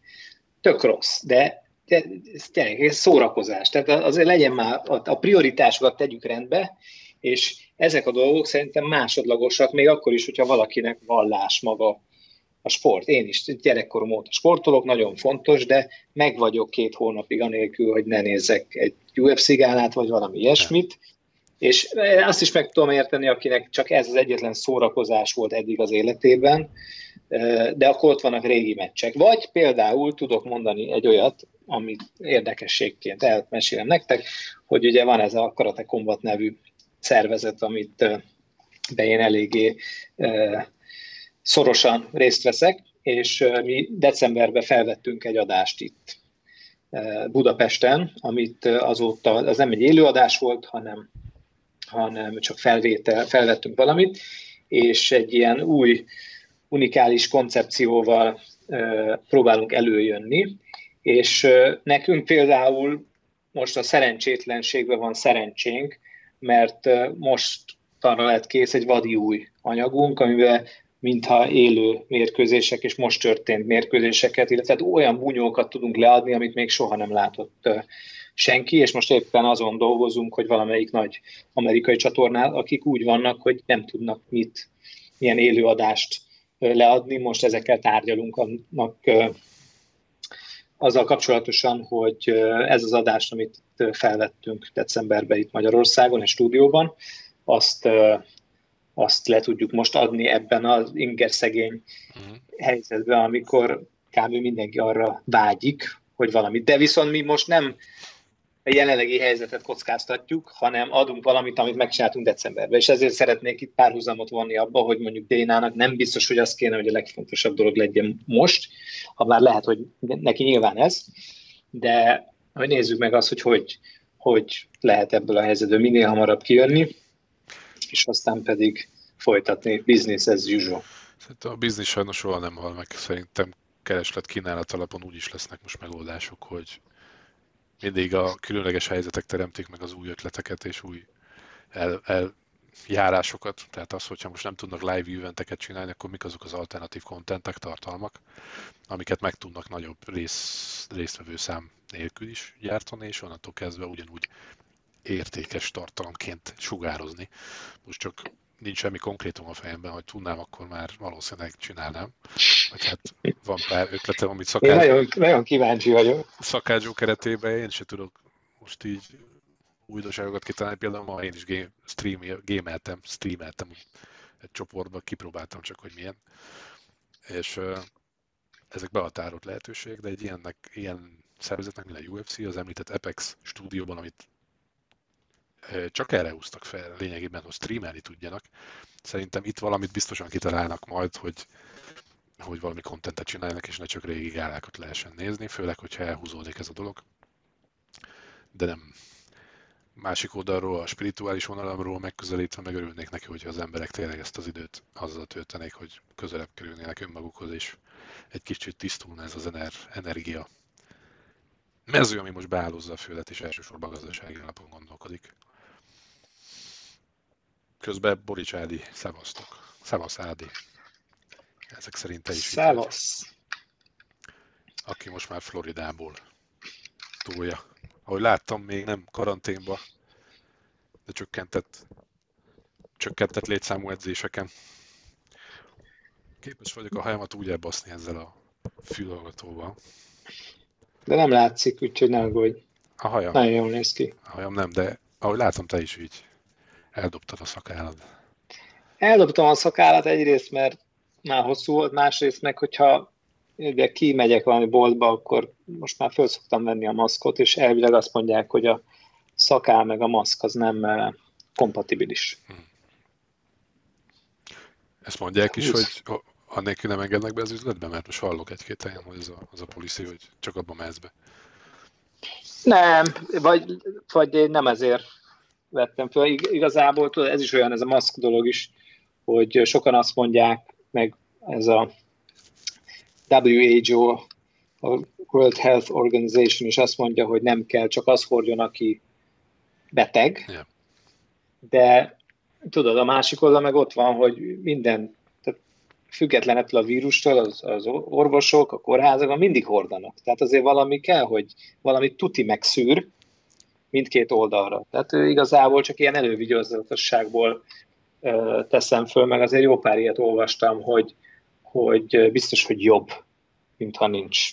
Tök rossz, de de ez tényleg ez szórakozás. Tehát azért legyen már, a prioritásokat tegyük rendbe, és ezek a dolgok szerintem másodlagosak, még akkor is, hogyha valakinek vallás maga a sport. Én is gyerekkorom óta sportolok, nagyon fontos, de meg vagyok két hónapig anélkül, hogy ne nézzek egy UFC gálát, vagy valami ilyesmit, és azt is meg tudom érteni, akinek csak ez az egyetlen szórakozás volt eddig az életében, de akkor ott vannak régi meccsek. Vagy például tudok mondani egy olyat, amit érdekességként elmesélem nektek, hogy ugye van ez a Karate Combat nevű szervezet, amit be én eléggé szorosan részt veszek, és mi decemberben felvettünk egy adást itt Budapesten, amit azóta, az nem egy élőadás volt, hanem, hanem csak felvétel, felvettünk valamit, és egy ilyen új unikális koncepcióval próbálunk előjönni, és nekünk például most a szerencsétlenségben van szerencsénk, mert most arra lett kész egy vadi új anyagunk, amiben mintha élő mérkőzések és most történt mérkőzéseket, illetve hát olyan bunyókat tudunk leadni, amit még soha nem látott senki, és most éppen azon dolgozunk, hogy valamelyik nagy amerikai csatornál, akik úgy vannak, hogy nem tudnak mit, milyen élőadást leadni, most ezekkel tárgyalunk annak azzal kapcsolatosan, hogy ez az adás, amit felvettünk decemberben itt Magyarországon, egy stúdióban, azt, azt le tudjuk most adni ebben az inger szegény uh-huh. helyzetben, amikor kb. mindenki arra vágyik, hogy valamit. De viszont mi most nem a jelenlegi helyzetet kockáztatjuk, hanem adunk valamit, amit megcsináltunk decemberben. És ezért szeretnék itt párhuzamot vonni abba, hogy mondjuk Dénának nem biztos, hogy az kéne, hogy a legfontosabb dolog legyen most, ha már lehet, hogy neki nyilván ez, de hogy nézzük meg azt, hogy hogy, hogy lehet ebből a helyzetből minél hamarabb kijönni, és aztán pedig folytatni business as usual. Szerintem a biznisz sajnos soha nem hal meg. Szerintem kereslet kínálat alapon úgy is lesznek most megoldások, hogy mindig a különleges helyzetek teremtik meg az új ötleteket és új el, eljárásokat. Tehát az, hogyha most nem tudnak live eventeket csinálni, akkor mik azok az alternatív kontentek, tartalmak, amiket meg tudnak nagyobb rész, résztvevő szám nélkül is gyártani, és onnantól kezdve ugyanúgy értékes tartalomként sugározni. Most csak nincs semmi konkrétum a fejemben, hogy tudnám, akkor már valószínűleg csinálnám. Vagy hát van pár ötletem, amit szakács... Én nagyon, nagyon kíváncsi vagyok. Szakácsó keretében én sem tudok most így újdonságokat kitalálni. Például ma én is game, stream, gameltem, streameltem egy csoportba, kipróbáltam csak, hogy milyen. És ezek behatárolt lehetőség, de egy ilyennek, ilyen szervezetnek, mint a UFC, az említett Apex stúdióban, amit csak erre húztak fel lényegében, hogy streamelni tudjanak. Szerintem itt valamit biztosan kitalálnak majd, hogy, hogy valami kontentet csinálnak, és ne csak régi gálákat lehessen nézni, főleg, hogyha elhúzódik ez a dolog. De nem. Másik oldalról, a spirituális vonalamról megközelítve megörülnék neki, hogyha az emberek tényleg ezt az időt azzal töltenék, hogy közelebb kerülnének önmagukhoz, és egy kicsit tisztulna ez az ener- energia mező, ami most beállózza a földet, és elsősorban gazdasági alapon gondolkodik. Közben Borics Ádi, szevasztok. Szevasz Ádi. Ezek szerint te is Szevasz. Aki most már Floridából túlja. Ahogy láttam, még nem karanténba, de csökkentett, csökkentett létszámú edzéseken. Képes vagyok a hajamat úgy elbaszni ezzel a fülhallgatóval. De nem látszik, úgyhogy ne aggódj. A hajam. Nagyon jól néz ki. A hajam nem, de ahogy látom, te is így Eldobtad a szakállad. Eldobtam a szakállat egyrészt, mert már hosszú volt, másrészt meg, hogyha ugye kimegyek valami boltba, akkor most már föl szoktam venni a maszkot, és elvileg azt mondják, hogy a szakál meg a maszk az nem eh, kompatibilis. Hmm. Ezt mondják is, hogy annélkül nem engednek be az üzletbe, mert most hallok egy-két helyen, hogy az a, az a policy, hogy csak abban mehetsz be. Nem, vagy, vagy nem ezért vettem fel. Igazából ez is olyan, ez a maszk dolog is, hogy sokan azt mondják, meg ez a WHO, a World Health Organization is azt mondja, hogy nem kell csak az hordjon, aki beteg, yeah. de tudod, a másik oldal meg ott van, hogy minden, tehát független ettől a vírustól, az, az orvosok, a kórházakban mindig hordanak. Tehát azért valami kell, hogy valami tuti megszűr, mindkét oldalra. Tehát igazából csak ilyen elővigyázatosságból teszem föl, meg azért jó pár ilyet olvastam, hogy, hogy biztos, hogy jobb, mintha nincs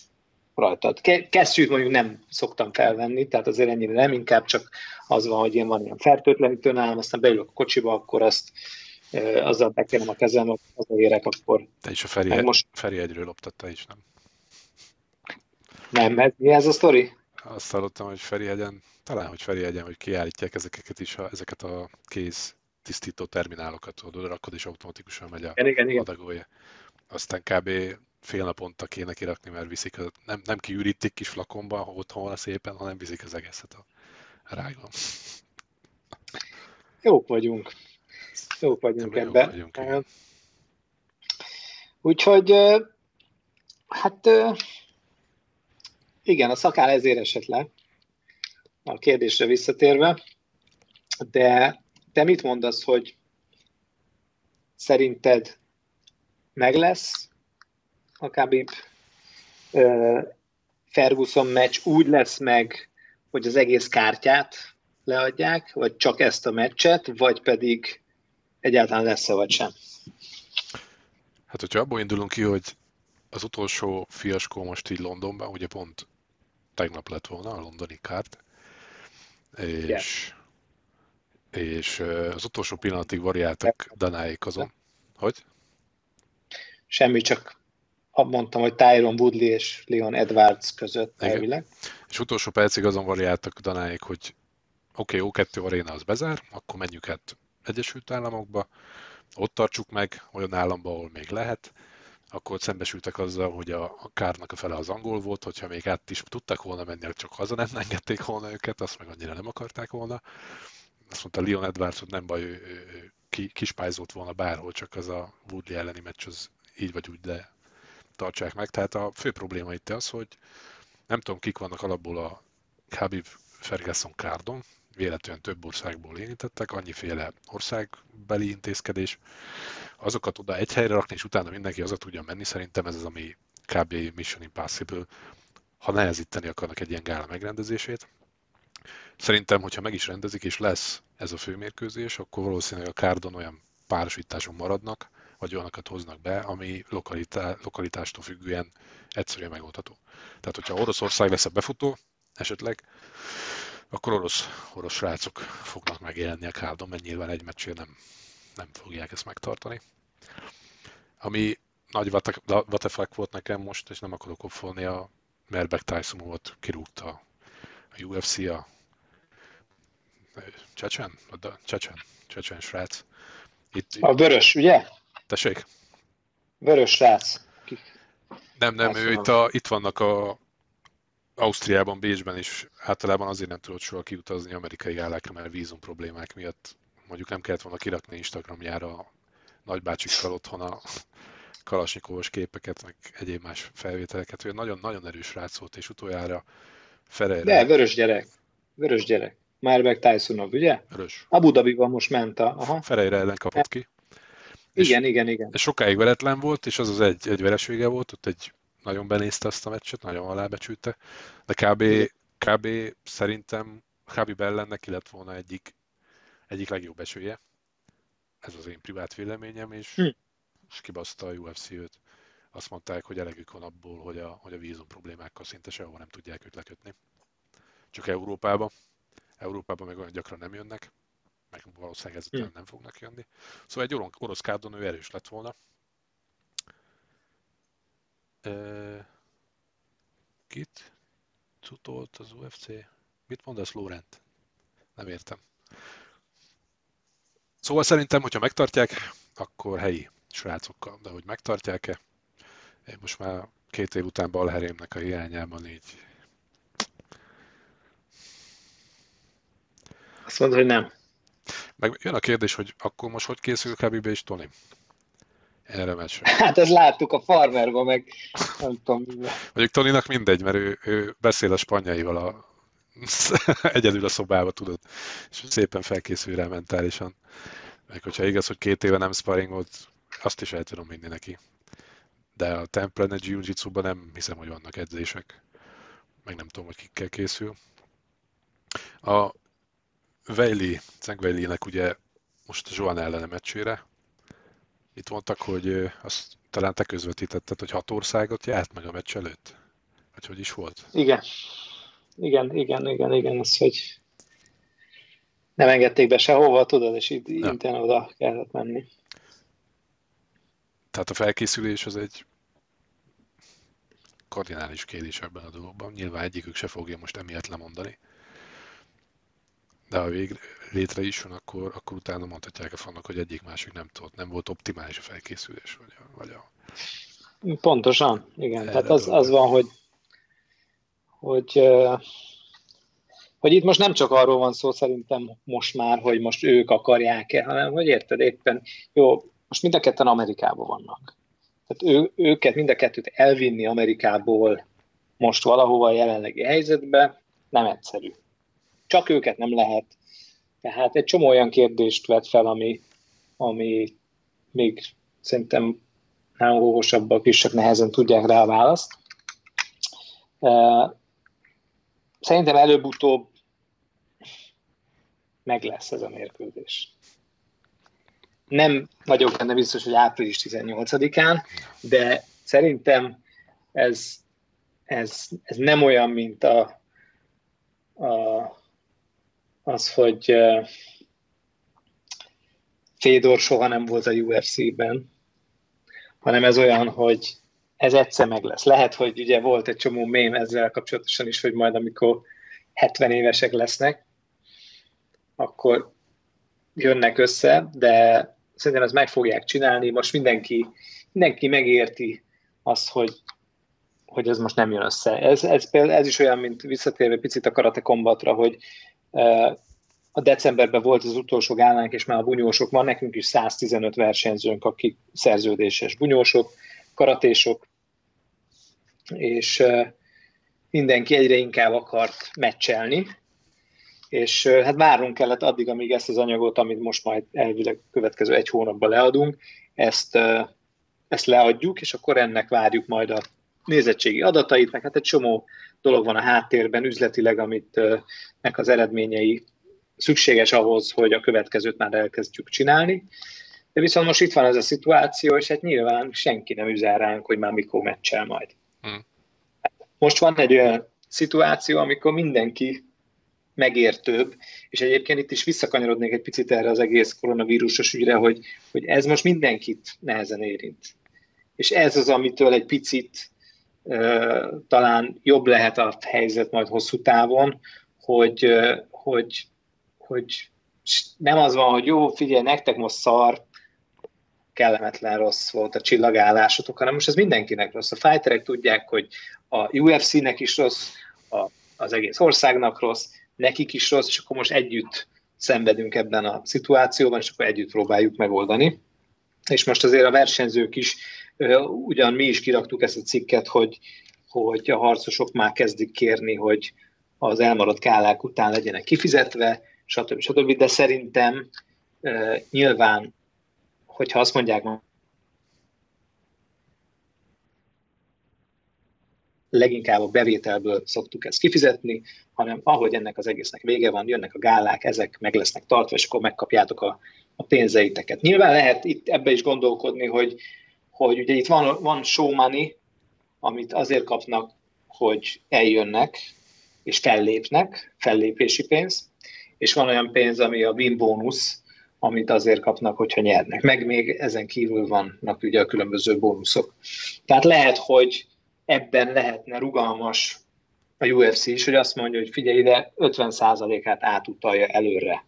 rajtad. Kesztyűt mondjuk nem szoktam felvenni, tehát azért ennyire nem, inkább csak az van, hogy én van ilyen fertőtlenítő nálam, aztán beülök a kocsiba, akkor azt azzal bekérem a kezem, az érek, akkor... Te is a Feri, most... Feri egyről loptatta is, nem? Nem, mi ez a sztori? Azt hallottam, hogy Ferihegyen, talán, hogy Ferihegyen, hogy kiállítják ezeket is, a, ezeket a kéz tisztító terminálokat, oda rakod, és automatikusan megy a igen, igen, adagolja. Aztán kb. fél naponta kéne kirakni, mert viszik, az, nem, nem kiürítik kis flakonba otthon szépen, hanem viszik az egészet a rágon. Jók vagyunk. Jók vagyunk ebben. Vagyunk, igen. Úgyhogy, hát igen, a szakál ezért esett le, a kérdésre visszatérve, de te mit mondasz, hogy szerinted meg lesz a Khabib Ferguson meccs, úgy lesz meg, hogy az egész kártyát leadják, vagy csak ezt a meccset, vagy pedig egyáltalán lesz-e vagy sem? Hát, hogyha abból indulunk ki, hogy az utolsó fiaskó most így Londonban, ugye pont tegnap lett volna a londoni kárt, és, yeah. és az utolsó pillanatig variáltak Danáék azon. Hogy? Semmi, csak mondtam, hogy Tyron Woodley és Leon Edwards között elvileg. És utolsó percig azon variáltak Danáék, hogy oké, okay, O2 aréna az bezár, akkor menjünk át Egyesült Államokba, ott tartsuk meg, olyan államba, ahol még lehet, akkor szembesültek azzal, hogy a, a kárnak a fele az angol volt, hogyha még át is tudtak volna menni, csak haza nem engedték volna őket, azt meg annyira nem akarták volna. Azt mondta Leon Edwards, hogy nem baj, ő, ő, ki, kispájzott volna bárhol, csak az a Woodley elleni meccs az így vagy úgy, de tartsák meg. Tehát a fő probléma itt az, hogy nem tudom, kik vannak alapból a Khabib Ferguson kárdon, véletlenül több országból érintettek, annyiféle országbeli intézkedés, azokat oda egy helyre rakni, és utána mindenki azot tudja menni, szerintem ez az, ami kb. Mission Impossible, ha nehezíteni akarnak egy ilyen gála megrendezését. Szerintem, hogyha meg is rendezik, és lesz ez a főmérkőzés, akkor valószínűleg a kárdon olyan párosítások maradnak, vagy olyanokat hoznak be, ami lokalitá- lokalitástól függően egyszerűen megoldható. Tehát, hogyha Oroszország lesz a befutó, esetleg, akkor orosz, orosz srácok fognak megjelenni a kárdon, mert nyilván egy meccsén nem, nem fogják ezt megtartani. Ami nagy vatefak volt nekem most, és nem akarok opfolni, a Merbek Tyson volt, kirúgta a UFC, a Csecsen? A Csecsen, Csecsen srác. Itt, a vörös, ugye? Tessék? Vörös srác. Nem, nem, ő itt, a, itt vannak a Ausztriában, Bécsben is általában azért nem tudott soha kiutazni amerikai állákra, mert vízum problémák miatt mondjuk nem kellett volna kirakni Instagramjára a nagybácsikkal otthon a kalasnyikovos képeket, meg egyéb más felvételeket. Ő nagyon-nagyon erős rác volt, és utoljára Ferreira... De, vörös gyerek. Vörös gyerek. Már meg Tysonov, ugye? Vörös. Abu Dhabiban most ment a... Aha. Ferreira ellen kapott ki. Igen, és, igen, igen. És sokáig veretlen volt, és az az egy, egy veresége volt, ott egy nagyon benézte azt a meccset, nagyon alábecsülte, de kb, kb szerintem Khabib ellen neki lett volna egyik, egyik legjobb esője. Ez az én privát véleményem, és, hm. és kibaszta a UFC őt. Azt mondták, hogy elegük van abból, hogy a, hogy a vízum problémákkal szinte sehol nem tudják őt lekötni. Csak Európába. Európában meg olyan gyakran nem jönnek, meg valószínűleg ezután hm. nem fognak jönni. Szóval egy orosz kárdon ő erős lett volna, kit cutolt az UFC? Mit mondasz, Lórent? Nem értem. Szóval szerintem, hogyha megtartják, akkor helyi srácokkal, de hogy megtartják-e, én most már két év után balherémnek a hiányában így... Azt mondod, hogy nem. Meg jön a kérdés, hogy akkor most hogy készül Khabib és Tony? Erre meccsre. Hát ezt láttuk a farmerban, meg nem tudom. Mondjuk Toninak mindegy, mert ő, ő beszél a spanyaival a, egyedül a szobába, tudod, és szépen felkészül rá mentálisan. Meg hogyha igaz, hogy két éve nem volt, azt is el tudom vinni neki. De a Temple jiu nem hiszem, hogy vannak edzések. Meg nem tudom, hogy kikkel készül. A Weili, Zeng Weili-nek ugye most a Joan ellene meccsére, itt mondtak, hogy azt talán te közvetítetted, hogy hat országot járt meg a meccs előtt? Vagy hogy is volt? Igen. Igen, igen, igen, igen, az, hogy nem engedték be sehova, tudod, és itt intén oda kellett menni. Tehát a felkészülés az egy kardinális kérdés ebben a dologban. Nyilván egyikük se fogja most emiatt lemondani. De ha végre létre is van, akkor, akkor utána mondhatják a fannak, hogy egyik másik nem tudott, nem volt optimális a felkészülés. Vagy a, vagy a... Pontosan, igen. Tehát az, az van, hogy, hogy, hogy itt most nem csak arról van szó szerintem most már, hogy most ők akarják-e, hanem hogy érted éppen, jó, most mind a ketten Amerikában vannak. Tehát ő, őket mind a kettőt elvinni Amerikából most valahova a jelenlegi helyzetbe nem egyszerű. Csak őket nem lehet. Tehát egy csomó olyan kérdést vet fel, ami, ami még szerintem nálunk óvosabbak is csak nehezen tudják rá a választ. Szerintem előbb-utóbb meg lesz ez a mérkőzés nem vagyok benne biztos, hogy április 18-án, de szerintem ez, ez, ez nem olyan, mint a, a, az, hogy Fédor soha nem volt a UFC-ben, hanem ez olyan, hogy ez egyszer meg lesz. Lehet, hogy ugye volt egy csomó mém ezzel kapcsolatosan is, hogy majd amikor 70 évesek lesznek, akkor jönnek össze, de szerintem ezt meg fogják csinálni. Most mindenki, mindenki megérti azt, hogy, hogy ez most nem jön össze. Ez, ez, ez is olyan, mint visszatérve picit a karate kombatra, hogy a decemberben volt az utolsó gálánk, és már a bunyósok van, nekünk is 115 versenyzőnk, akik szerződéses bunyósok, karatésok, és mindenki egyre inkább akart meccselni, és hát várnunk kellett addig, amíg ezt az anyagot, amit most majd elvileg következő egy hónapban leadunk, ezt, ezt leadjuk, és akkor ennek várjuk majd a nézettségi adatait, meg hát egy csomó dolog van a háttérben üzletileg, amit nek az eredményei szükséges ahhoz, hogy a következőt már elkezdjük csinálni. De viszont most itt van ez a szituáció, és hát nyilván senki nem üzel ránk, hogy már mikor meccsel majd. Hmm. Most van egy olyan szituáció, amikor mindenki megértőbb, és egyébként itt is visszakanyarodnék egy picit erre az egész koronavírusos ügyre, hogy, hogy ez most mindenkit nehezen érint. És ez az, amitől egy picit talán jobb lehet a helyzet majd hosszú távon, hogy, hogy, hogy nem az van, hogy jó, figyelj, nektek most szar, kellemetlen rossz volt a csillagállásotok, hanem most ez mindenkinek rossz. A fighterek tudják, hogy a UFC-nek is rossz, a, az egész országnak rossz, nekik is rossz, és akkor most együtt szenvedünk ebben a szituációban, és akkor együtt próbáljuk megoldani. És most azért a versenyzők is, ugyan mi is kiraktuk ezt a cikket, hogy, hogy a harcosok már kezdik kérni, hogy az elmaradt kálák után legyenek kifizetve, stb. stb. De szerintem nyilván, hogyha azt mondják leginkább a bevételből szoktuk ezt kifizetni, hanem ahogy ennek az egésznek vége van, jönnek a gálák, ezek meg lesznek tartva, és akkor megkapjátok a, a pénzeiteket. Nyilván lehet itt ebbe is gondolkodni, hogy, hogy ugye itt van, van show money, amit azért kapnak, hogy eljönnek, és fellépnek, fellépési pénz, és van olyan pénz, ami a win bónusz, amit azért kapnak, hogyha nyernek. Meg még ezen kívül vannak ugye a különböző bónuszok. Tehát lehet, hogy ebben lehetne rugalmas a UFC is, hogy azt mondja, hogy figyelj ide, 50%-át átutalja előre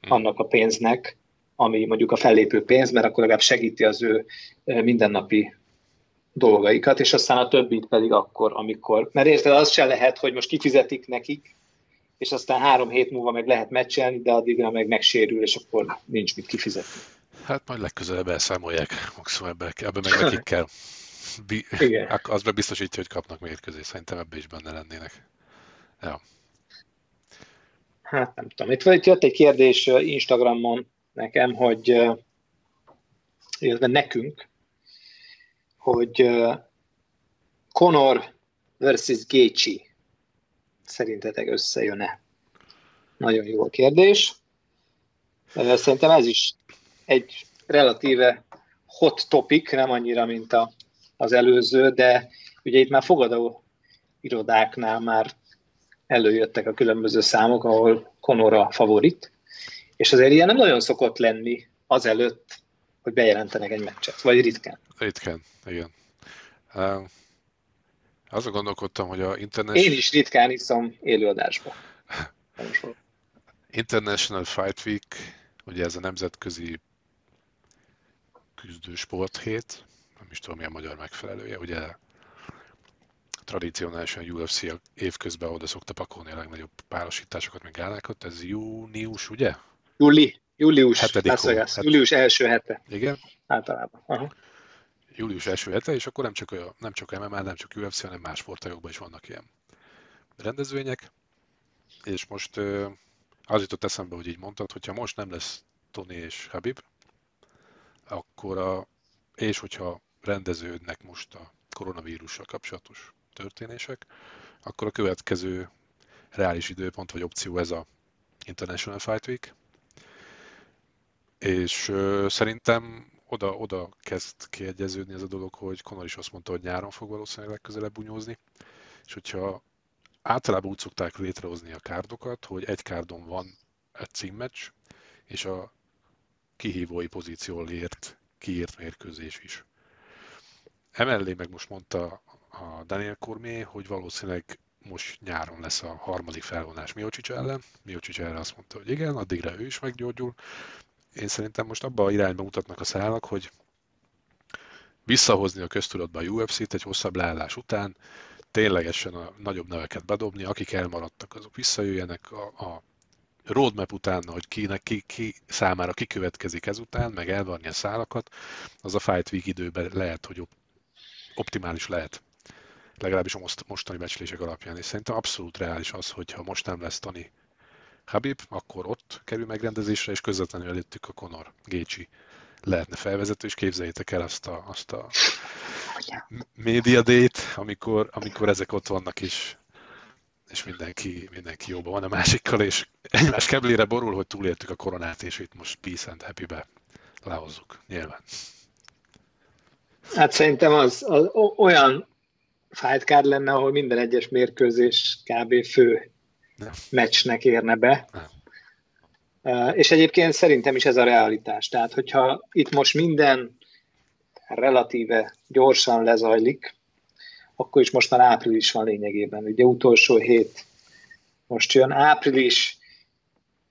hmm. annak a pénznek, ami mondjuk a fellépő pénz, mert akkor legalább segíti az ő mindennapi dolgaikat, és aztán a többit pedig akkor, amikor... Mert érted, az se lehet, hogy most kifizetik nekik, és aztán három hét múlva meg lehet meccselni, de addigra meg megsérül, és akkor nincs mit kifizetni. Hát majd legközelebb elszámolják, maximum ebbe, ebbe meg nekik kell. Igen. az meg biztosítja, hogy kapnak mérkőzést. Szerintem ebbe is benne lennének. Ja. Hát nem tudom. Itt jött egy kérdés Instagramon nekem, hogy illetve nekünk, hogy Conor versus Gaethje szerintetek összejön-e? Nagyon jó a kérdés. Szerintem ez is egy relatíve hot topic, nem annyira, mint a az előző, de ugye itt már fogadó irodáknál már előjöttek a különböző számok, ahol Conor a favorit, És azért ilyen nem nagyon szokott lenni azelőtt, hogy bejelentenek egy meccset, vagy ritkán. Ritkán, igen. Uh, azon gondolkodtam, hogy a internet... Én is ritkán iszom élőadásba. International Fight Week, ugye ez a nemzetközi küzdő sporthét, nem is tudom, mi a magyar megfelelője, ugye tradicionálisan UFC évközben oda szokta pakolni a legnagyobb párosításokat, meg gálákat, ez június, ugye? Júli, július, Hetedik július első hete. Igen? Általában. Aha. Július első hete, és akkor nem csak, a, nem csak MMA, nem csak UFC, hanem más sportágokban is vannak ilyen rendezvények. És most az jutott eszembe, hogy így mondtad, hogyha most nem lesz Tony és Habib, akkor a, és hogyha rendeződnek most a koronavírussal kapcsolatos történések, akkor a következő reális időpont vagy opció ez a International Fight Week. És szerintem oda, oda kezd kiegyeződni ez a dolog, hogy Conor is azt mondta, hogy nyáron fog valószínűleg legközelebb bunyózni, és hogyha általában úgy szokták létrehozni a kárdokat, hogy egy kárdon van egy címmeccs, és a kihívói pozícióval ért, kiírt mérkőzés is. Emellé meg most mondta a Daniel Cormier, hogy valószínűleg most nyáron lesz a harmadik felvonás Miocic ellen. Miocic erre azt mondta, hogy igen, addigra ő is meggyógyul. Én szerintem most abba a irányba mutatnak a szálak, hogy visszahozni a köztudatba a UFC-t egy hosszabb leállás után, ténylegesen a nagyobb neveket bedobni, akik elmaradtak, azok visszajöjjenek a, a roadmap utána, hogy kinek, ki, ki számára kikövetkezik ezután, meg elvarni a szálakat, az a Fight Week időben lehet, hogy optimális lehet. Legalábbis a mostani becslések alapján. És szerintem abszolút reális az, hogy ha most nem lesz Tony Habib, akkor ott kerül megrendezésre, és közvetlenül előttük a Conor Gécsi lehetne felvezető, és képzeljétek el azt a, azt a media date, amikor, amikor ezek ott vannak is, és mindenki, mindenki jóban van a másikkal, és egymás keblére borul, hogy túléltük a koronát, és itt most peace and happy-be lehozzuk, nyilván. Hát szerintem az, az olyan fight card lenne, ahol minden egyes mérkőzés kb. fő. Meccsnek érne be. És egyébként szerintem is ez a realitás. Tehát, hogyha itt most minden relatíve gyorsan lezajlik, akkor is most már április van lényegében. Ugye utolsó hét most jön. Április,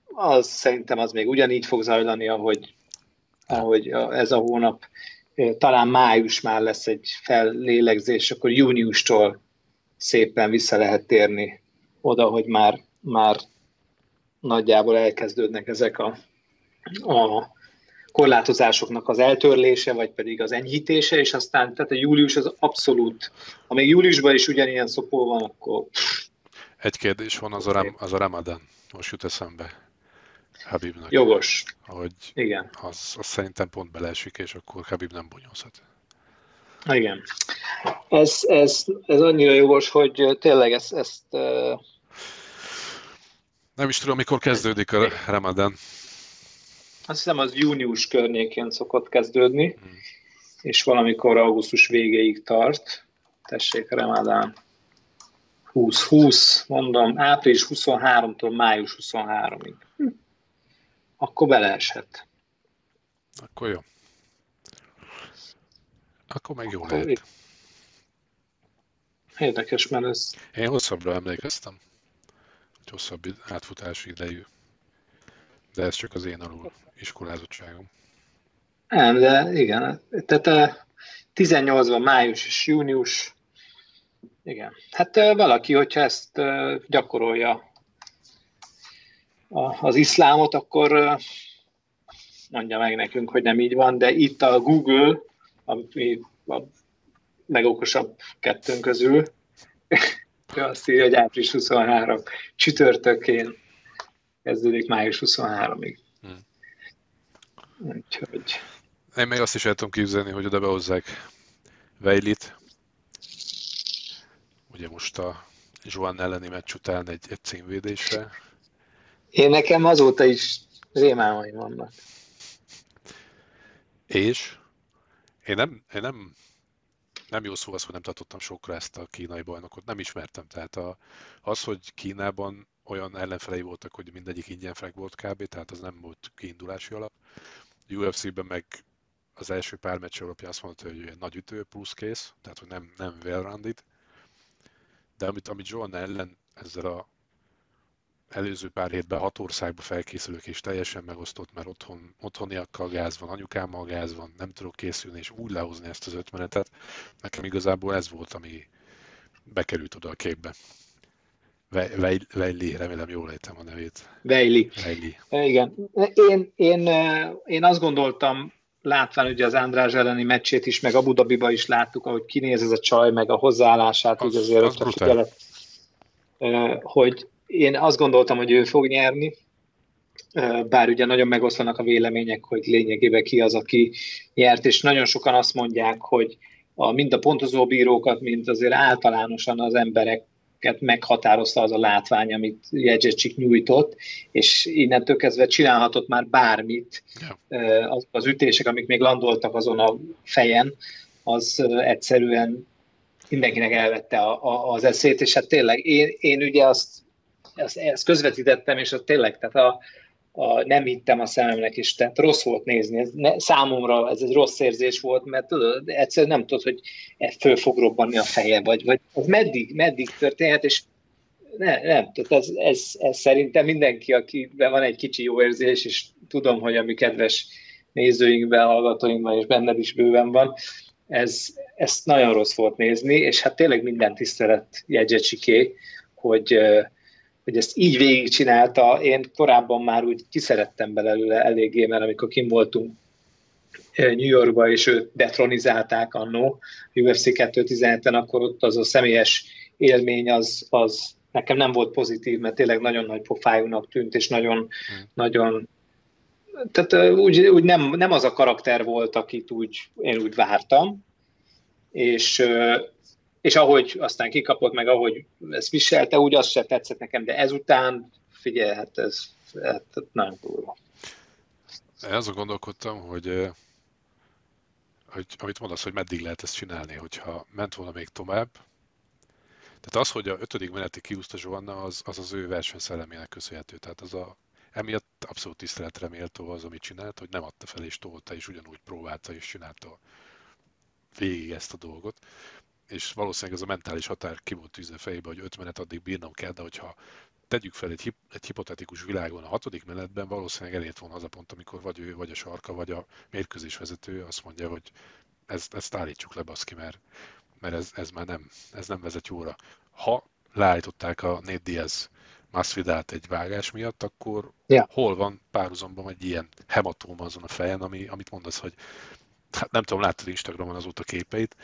az szerintem az még ugyanígy fog zajlani, ahogy, ahogy ez a hónap. Talán május már lesz egy fellélegzés, akkor júniustól szépen vissza lehet térni oda, hogy már, már nagyjából elkezdődnek ezek a, a korlátozásoknak az eltörlése, vagy pedig az enyhítése, és aztán tehát a július az abszolút, ha még júliusban is ugyanilyen szopó van, akkor... Egy kérdés van, az a, ram, az a Ramadan. Most jut eszembe. Habibnak. Jogos. Hogy Igen. Az, az szerintem pont beleesik, és akkor Habib nem bonyolzhat. Igen. Ez, ez, ez annyira jogos, hogy tényleg ezt, ezt nem is tudom, mikor kezdődik a Ramadan. Azt hiszem, az június környékén szokott kezdődni, hmm. és valamikor augusztus végéig tart. Tessék, Ramadan 20-20, mondom, április 23-tól május 23-ig. Hm. Akkor beleeshet. Akkor jó. Akkor meg jó Akkor lehet. Érdekes, mert ez... Én hosszabbra emlékeztem egy hosszabb átfutási idejű. De ez csak az én alul iskolázottságom. Nem, de igen. Tehát 18-ban május és június. Igen. Hát valaki, hogyha ezt gyakorolja az iszlámot, akkor mondja meg nekünk, hogy nem így van, de itt a Google, ami a legokosabb kettőnk közül, azt írja, hogy április 23 csütörtökén kezdődik május 23-ig. Hmm. Úgyhogy... Én még azt is el tudom képzelni, hogy oda behozzák Vejlit. Ugye most a Joan elleni meccs után egy, egy címvédésre. Én nekem azóta is rémálmaim vannak. És én nem, én nem nem jó szó az, hogy nem tartottam sokra ezt a kínai bajnokot, nem ismertem. Tehát a, az, hogy Kínában olyan ellenfelei voltak, hogy mindegyik ingyen frag volt kb, tehát az nem volt kiindulási alap. UFC-ben meg az első pár meccs alapján azt mondta, hogy nagy ütő plusz kész, tehát hogy nem, nem well-rounded. De amit, amit Joan ellen ezzel a előző pár hétben hat országba felkészülök, és teljesen megosztott, mert otthon, otthoniakkal gáz van, anyukámmal gáz van, nem tudok készülni, és úgy lehozni ezt az ötmenetet. Nekem igazából ez volt, ami bekerült oda a képbe. Vejli, remélem jól ejtem a nevét. Vejli. Igen. Én, én, én azt gondoltam, látván ugye az András elleni meccsét is, meg Abu Dhabiba is láttuk, ahogy kinéz ez a csaj, meg a hozzáállását, az, ugye azért az ott figyelet, hogy én azt gondoltam, hogy ő fog nyerni, bár ugye nagyon megoszlanak a vélemények, hogy lényegében ki az, aki nyert, és nagyon sokan azt mondják, hogy a, mind a pontozó bírókat, mint azért általánosan az emberek meghatározta az a látvány, amit Jedzsecsik nyújtott, és innentől kezdve csinálhatott már bármit. Az, az ütések, amik még landoltak azon a fejen, az egyszerűen mindenkinek elvette a, a, az eszét, és hát tényleg én, én ugye azt, azt, ezt közvetítettem, és az tényleg, tehát a, a, nem hittem a szememnek is, tehát rossz volt nézni. Ez ne, számomra ez egy rossz érzés volt, mert tudod, egyszerűen nem tudod, hogy e föl fog robbanni a feje, vagy, vagy az meddig, meddig történhet, és ne, nem, tehát ez, ez, ez szerintem mindenki, akiben van egy kicsi jó érzés, és tudom, hogy a mi kedves nézőinkben, hallgatóinkban, és benned is bőven van, ez, ezt nagyon rossz volt nézni, és hát tényleg minden tisztelet jegyecsiké, hogy, hogy ezt így végigcsinálta, én korábban már úgy kiszerettem belőle eléggé, mert amikor kim voltunk New Yorkba, és őt detronizálták annó, UFC 217-en, akkor ott az a személyes élmény az, az nekem nem volt pozitív, mert tényleg nagyon nagy pofájúnak tűnt, és nagyon, hmm. nagyon tehát úgy, úgy nem, nem az a karakter volt, akit úgy, én úgy vártam, és és ahogy aztán kikapott, meg ahogy ezt viselte, úgy az se tetszett nekem, de ezután, figyelj, hát ez hát nagyon durva. Azon gondolkodtam, hogy, hogy amit mondasz, hogy meddig lehet ezt csinálni, hogyha ment volna még tovább. Tehát az, hogy a ötödik meneti kiúzta Zsovanna, az, az az ő versenyszellemének köszönhető. Tehát az a, emiatt abszolút tiszteletre méltó az, amit csinált, hogy nem adta fel és tolta, és ugyanúgy próbálta és csinálta végig ezt a dolgot és valószínűleg ez a mentális határ ki volt tűzve fejébe, hogy öt menet addig bírnom kell, de hogyha tegyük fel egy, hip, egy hipotetikus világon a hatodik menetben, valószínűleg elért volna az a pont, amikor vagy ő, vagy a sarka, vagy a mérkőzés vezető azt mondja, hogy ezt, ezt állítsuk le, baszki, mert, mert ez, ez már nem, ez nem vezet jóra. Ha leállították a Nate Diaz Masvidát egy vágás miatt, akkor yeah. hol van párhuzamban egy ilyen hematóma azon a fejen, ami, amit mondasz, hogy hát nem tudom, láttad Instagramon azóta képeit,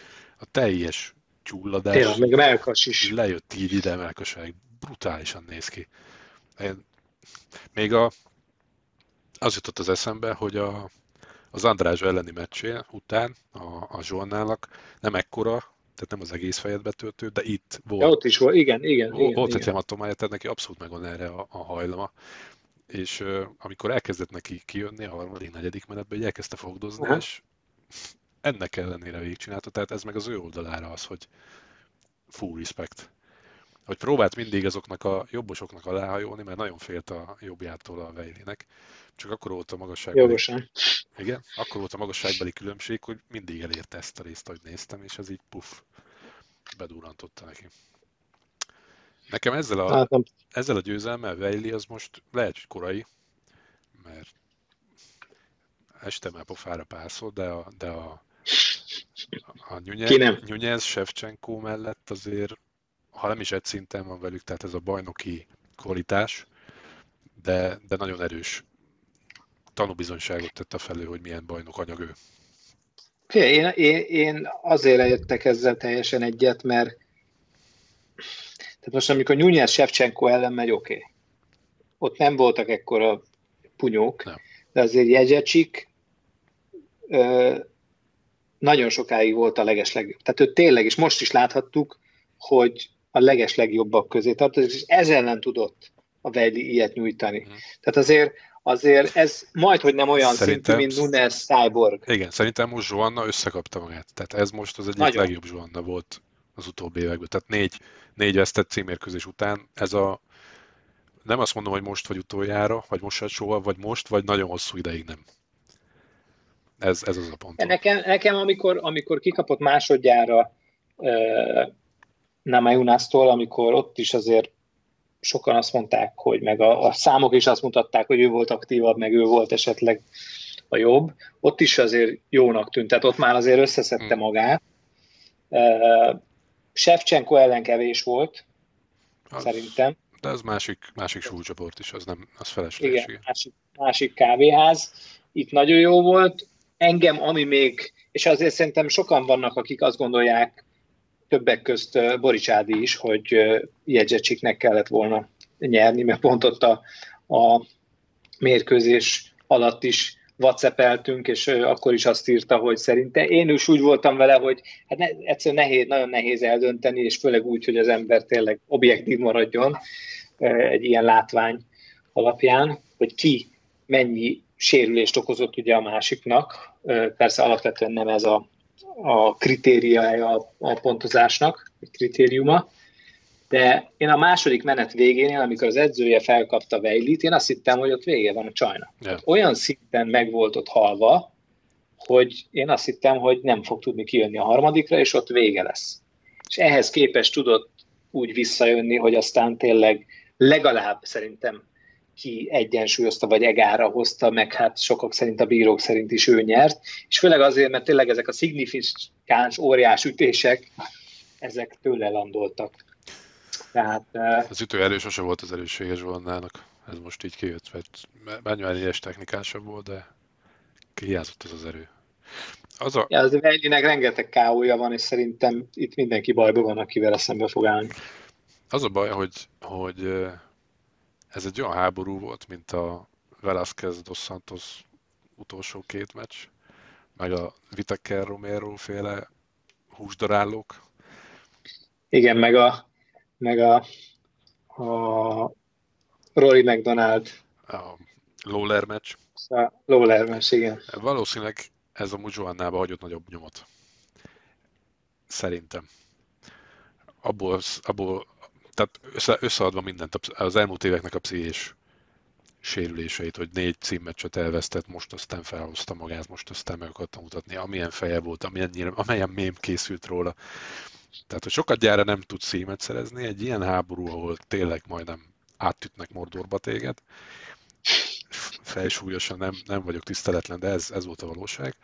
a teljes csúlladás. Tényleg, még a melkas is. Lejött így ide melkasáig, brutálisan néz ki. Én, még a, az jutott az eszembe, hogy a, az András elleni meccsé után a, a Zsolnának nem ekkora, tehát nem az egész fejet betöltő, de itt volt. Ja, ott is volt, igen, igen. Volt, igen, volt egy hematomája, tehát neki abszolút megvan erre a, a hajlama. És uh, amikor elkezdett neki kijönni a harmadik, negyedik menetben, hogy elkezdte fogdozni, uh-huh. és ennek ellenére végigcsinálta, tehát ez meg az ő oldalára az, hogy full respect. Hogy próbált mindig azoknak a jobbosoknak aláhajolni, mert nagyon félt a jobbjától a Vejlinek. Csak akkor volt a magasságbeli... Jogosan. Igen, akkor volt a magasságbeli különbség, hogy mindig elérte ezt a részt, ahogy néztem, és ez így puff, bedurrantotta neki. Nekem ezzel a, hát ezzel a győzelmmel Vejli az most lehet, hogy korai, mert este már pofára pászol, de a, de a, a Nyunyez, Shevchenko mellett azért, ha nem is egy szinten van velük, tehát ez a bajnoki kvalitás, de, de nagyon erős tanúbizonyságot tett a felő, hogy milyen bajnok anyag ő. Én, én, én azért jöttek ezzel teljesen egyet, mert tehát most amikor Nyújjász Shevchenko ellen megy, oké. Okay. Ott nem voltak ekkora punyók, nem. de azért Jegyecsik nagyon sokáig volt a legeslegjobb. Tehát ő tényleg, és most is láthattuk, hogy a legeslegjobbak közé tartozik, és ezzel nem tudott a Vejli ilyet nyújtani. Mm. Tehát azért, azért ez majd, hogy nem olyan szerintem, szintű, mint Nunes Cyborg. Igen, szerintem most Zsuanna összekapta magát. Tehát ez most az egyik Nagyon. legjobb Zsuanna volt az utóbbi években. Tehát négy, négy vesztett címérkőzés után ez a nem azt mondom, hogy most vagy utoljára, vagy most soha, vagy most, vagy nagyon hosszú ideig nem. Ez, ez az a pont. Nekem, nekem amikor, amikor kikapott másodjára uh, Namayunásztól, amikor ott is azért sokan azt mondták, hogy meg a, a számok is azt mutatták, hogy ő volt aktívabb, meg ő volt esetleg a jobb. Ott is azért jónak tűnt, tehát ott már azért összeszedte hmm. magát. Uh, Shevchenko ellen kevés volt, az, szerintem. De ez másik, másik súlycsoport is, az nem, az felesleges. Igen, másik, másik kávéház. Itt nagyon jó volt. Engem, ami még, és azért szerintem sokan vannak, akik azt gondolják, többek közt Boricsádi is, hogy Jegyzecsiknek kellett volna nyerni, mert pont ott a, a mérkőzés alatt is whatsappeltünk, és akkor is azt írta, hogy szerinte. Én is úgy voltam vele, hogy hát ne, egyszerűen nehéz, nagyon nehéz eldönteni, és főleg úgy, hogy az ember tényleg objektív maradjon egy ilyen látvány alapján, hogy ki mennyi sérülést okozott ugye a másiknak. Persze alapvetően nem ez a, a kritériája a, pontozásnak, a kritériuma, de én a második menet végénél, amikor az edzője felkapta Vejlit, én azt hittem, hogy ott vége van a csajnak. Yeah. Olyan szinten meg volt ott halva, hogy én azt hittem, hogy nem fog tudni kijönni a harmadikra, és ott vége lesz. És ehhez képest tudott úgy visszajönni, hogy aztán tényleg legalább szerintem ki egyensúlyozta, vagy egára hozta, meg hát sokak szerint a bírók szerint is ő nyert, és főleg azért, mert tényleg ezek a szignifikáns óriás ütések, ezek tőle landoltak. Tehát, az ütő erő sose volt az erősséges Zsolnának. Ez most így kijött, mert Bányványi ilyes technikásabb volt, de kihiázott ez az erő. Az a... Ja, az Vejlinek rengeteg káója van, és szerintem itt mindenki bajban van, akivel szembe fog állni. Az a baj, hogy, hogy ez egy olyan háború volt, mint a Velázquez dos Santos utolsó két meccs, meg a Vitaker Romero féle húsdarálók. Igen, meg a meg a, a Rory McDonald. A Lawler meccs. A Lawler meccs, igen. Valószínűleg ez a Mujoannába hagyott nagyobb nyomot. Szerintem. Abból, abból tehát össze, összeadva mindent, az elmúlt éveknek a pszichés sérüléseit, hogy négy címmeccset elvesztett, most aztán felhozta magát, most aztán meg akartam mutatni, amilyen feje volt, amilyen, amilyen mém készült róla. Tehát, hogy sokat gyára nem tudsz szímet szerezni, egy ilyen háború, ahol tényleg majdnem áttütnek Mordorba téged, felsúlyosan nem, nem vagyok tiszteletlen, de ez, ez volt a valóság.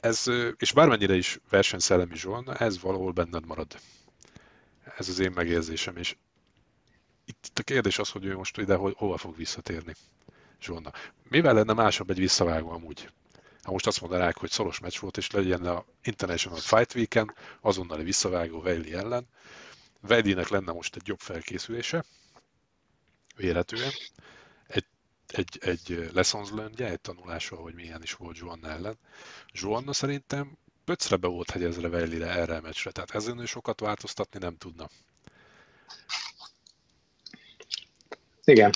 Ez, és bármennyire is versenyszellemi Zsolna, ez valahol benned marad. Ez az én megérzésem, és itt a kérdés az, hogy ő most ide ho, hova fog visszatérni Zsolna. Mivel lenne másabb egy visszavágó amúgy? Ha most azt mondanák, hogy szoros meccs volt, és legyen a International Fight Weekend, azonnali visszavágó Vejli ellen. Vejlinek lenne most egy jobb felkészülése, véletően. Egy, egy, egy lessons learned egy tanulása, hogy milyen is volt Joanna ellen. Joanna szerintem pöcre be volt hegyezre Vejlire erre a meccsre, tehát ezen ő sokat változtatni nem tudna. Igen.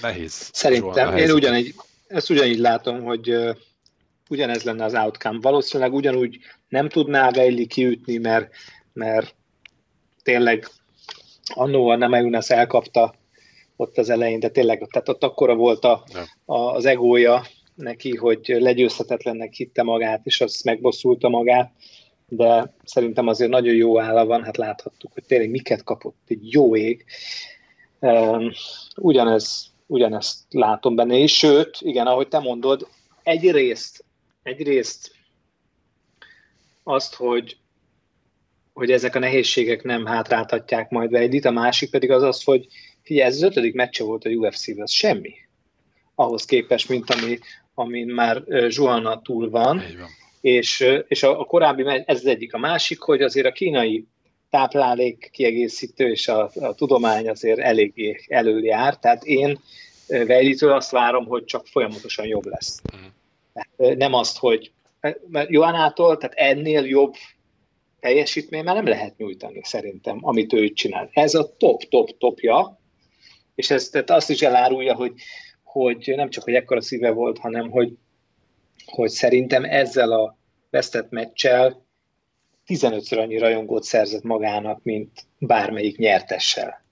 Nehéz. Szerintem. Én ugyanígy, ezt ugyanígy látom, hogy uh, ugyanez lenne az outcome. Valószínűleg ugyanúgy nem tudná Vejli kiütni, mert, mert tényleg annó a Nemeunas elkapta ott az elején, de tényleg tehát ott akkora volt a, a, az egója neki, hogy legyőzhetetlennek hitte magát, és azt megbosszulta magát, de szerintem azért nagyon jó álla van, hát láthattuk, hogy tényleg miket kapott, egy jó ég. Ugyanez ugyanezt látom benne, és sőt, igen, ahogy te mondod, egyrészt, egyrészt azt, hogy, hogy ezek a nehézségek nem hátráltatják majd Vejdit, a másik pedig az az, hogy figyelj, ez az ötödik meccse volt a UFC-vel, az semmi. Ahhoz képest, mint ami, amin már Zsuana túl van. van. És, és a, a korábbi, ez az egyik. A másik, hogy azért a kínai táplálék kiegészítő és a, a tudomány azért eléggé előjár, tehát én Vejlitől azt várom, hogy csak folyamatosan jobb lesz. Uh-huh. Nem azt, hogy mert Joannától, tehát ennél jobb teljesítmény már nem lehet nyújtani szerintem, amit ő csinál. Ez a top-top-topja, és ez tehát azt is elárulja, hogy, hogy nem csak, hogy ekkora szíve volt, hanem hogy, hogy szerintem ezzel a vesztett meccsel 15-ször annyi rajongót szerzett magának, mint bármelyik nyertessel.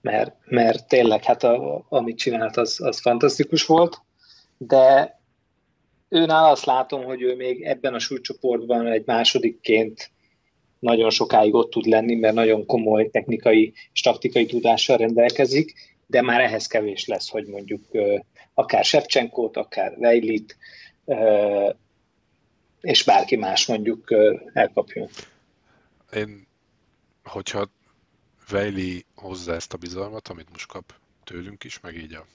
mert, mert tényleg hát a, amit csinált, az, az fantasztikus volt, de őnál azt látom, hogy ő még ebben a súlycsoportban egy másodikként nagyon sokáig ott tud lenni, mert nagyon komoly technikai és taktikai tudással rendelkezik, de már ehhez kevés lesz, hogy mondjuk akár Shevchenkót, akár Vejlit, és bárki más mondjuk elkapjon. Én, hogyha Vejli hozza ezt a bizalmat, amit most kap tőlünk is, meg így a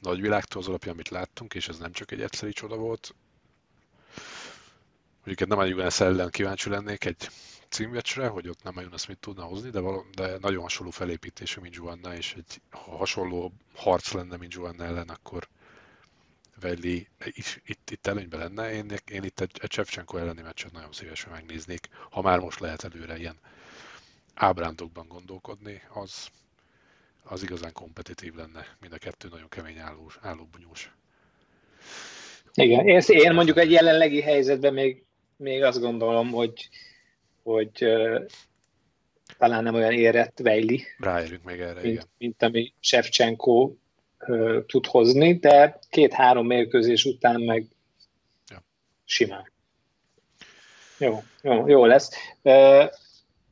nagyvilágtól az alapján, amit láttunk, és ez nem csak egy egyszeri csoda volt. Mondjuk nem olyan ellen kíváncsi lennék egy címvecsre, hogy ott nem nagyon mit tudna hozni, de, való, de nagyon hasonló felépítésű, mint Joanna, és egy, ha hasonló harc lenne, mint Joanna ellen, akkor Veli is itt, itt előnyben lenne. Én, én itt egy, egy Csevcsenko elleni meccset nagyon szívesen megnéznék, ha már most lehet előre ilyen ábrándokban gondolkodni, az, az igazán kompetitív lenne. Mind a kettő nagyon kemény álló, állóbunyós. Igen, én, én mondjuk egy jelenlegi helyzetben még, még azt gondolom, hogy, hogy uh, talán nem olyan érett Vejli. Ráérünk még erre, mint, igen. Mint ami Shevchenko uh, tud hozni, de két-három mérkőzés után meg ja. simán. Jó, jó, jó lesz. Uh,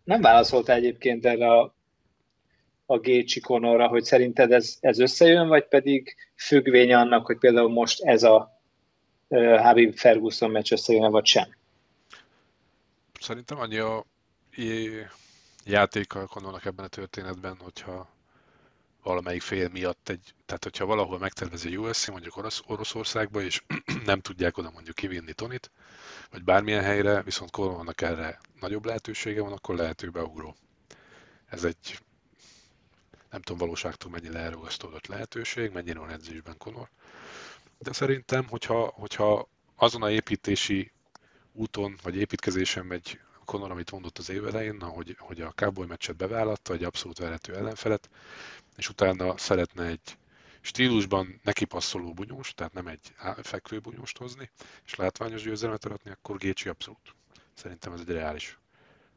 nem válaszolta egyébként erre a, a Gécsi Konorra, hogy szerinted ez, ez összejön, vagy pedig függvény annak, hogy például most ez a Habib Ferguson meccs összejön, vagy sem? Szerintem annyi a játékkal gondolnak ebben a történetben, hogyha valamelyik fél miatt egy, tehát hogyha valahol megtervezi a USC, mondjuk Orosz, Oroszországba, és nem tudják oda mondjuk kivinni Tonit, vagy bármilyen helyre, viszont vannak erre nagyobb lehetősége van, akkor lehető beugró. Ez egy nem tudom valóságtól mennyire elrugasztódott lehetőség, mennyire van edzésben Conor. De szerintem, hogyha, hogyha azon a építési úton, vagy építkezésen megy Conor, amit mondott az év elején, hogy, hogy a Cowboy meccset bevállatta, egy abszolút verető ellenfelet, és utána szeretne egy stílusban neki passzoló bunyós, tehát nem egy fekvő bunyóst hozni, és látványos győzelmet aratni, akkor Gécsi abszolút. Szerintem ez egy reális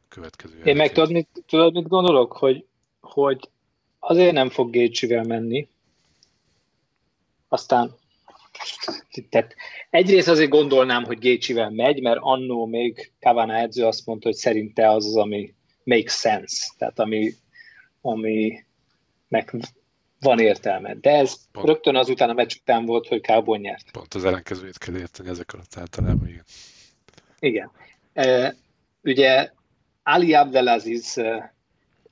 következő. Én meg tudod mit, tudod, mit gondolok? Hogy, hogy azért nem fog Gécsivel menni, aztán tehát egyrészt azért gondolnám, hogy Gécsivel megy, mert annó még Kavana edző azt mondta, hogy szerinte az az, ami makes sense, tehát ami, ami meg van értelme. De ez Pont. rögtön azután a meccs után volt, hogy Cowboy nyert. Pont az ellenkezőjét kell érteni ezek alatt általában, igen. Igen. E, ugye Ali Abdelaziz e,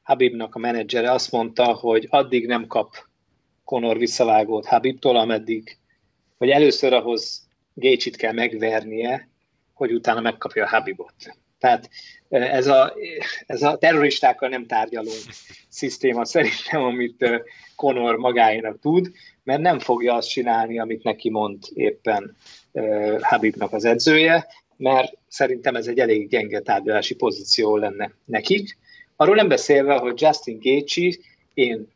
Habibnak a menedzsere azt mondta, hogy addig nem kap Conor visszavágót Habibtól, ameddig, hogy először ahhoz Gécsit kell megvernie, hogy utána megkapja a Habibot. Tehát ez a, ez a terroristákkal nem tárgyaló szisztéma szerintem, amit Conor magáénak tud, mert nem fogja azt csinálni, amit neki mond éppen Habibnak az edzője, mert szerintem ez egy elég gyenge tárgyalási pozíció lenne nekik. Arról nem beszélve, hogy Justin Gaethje én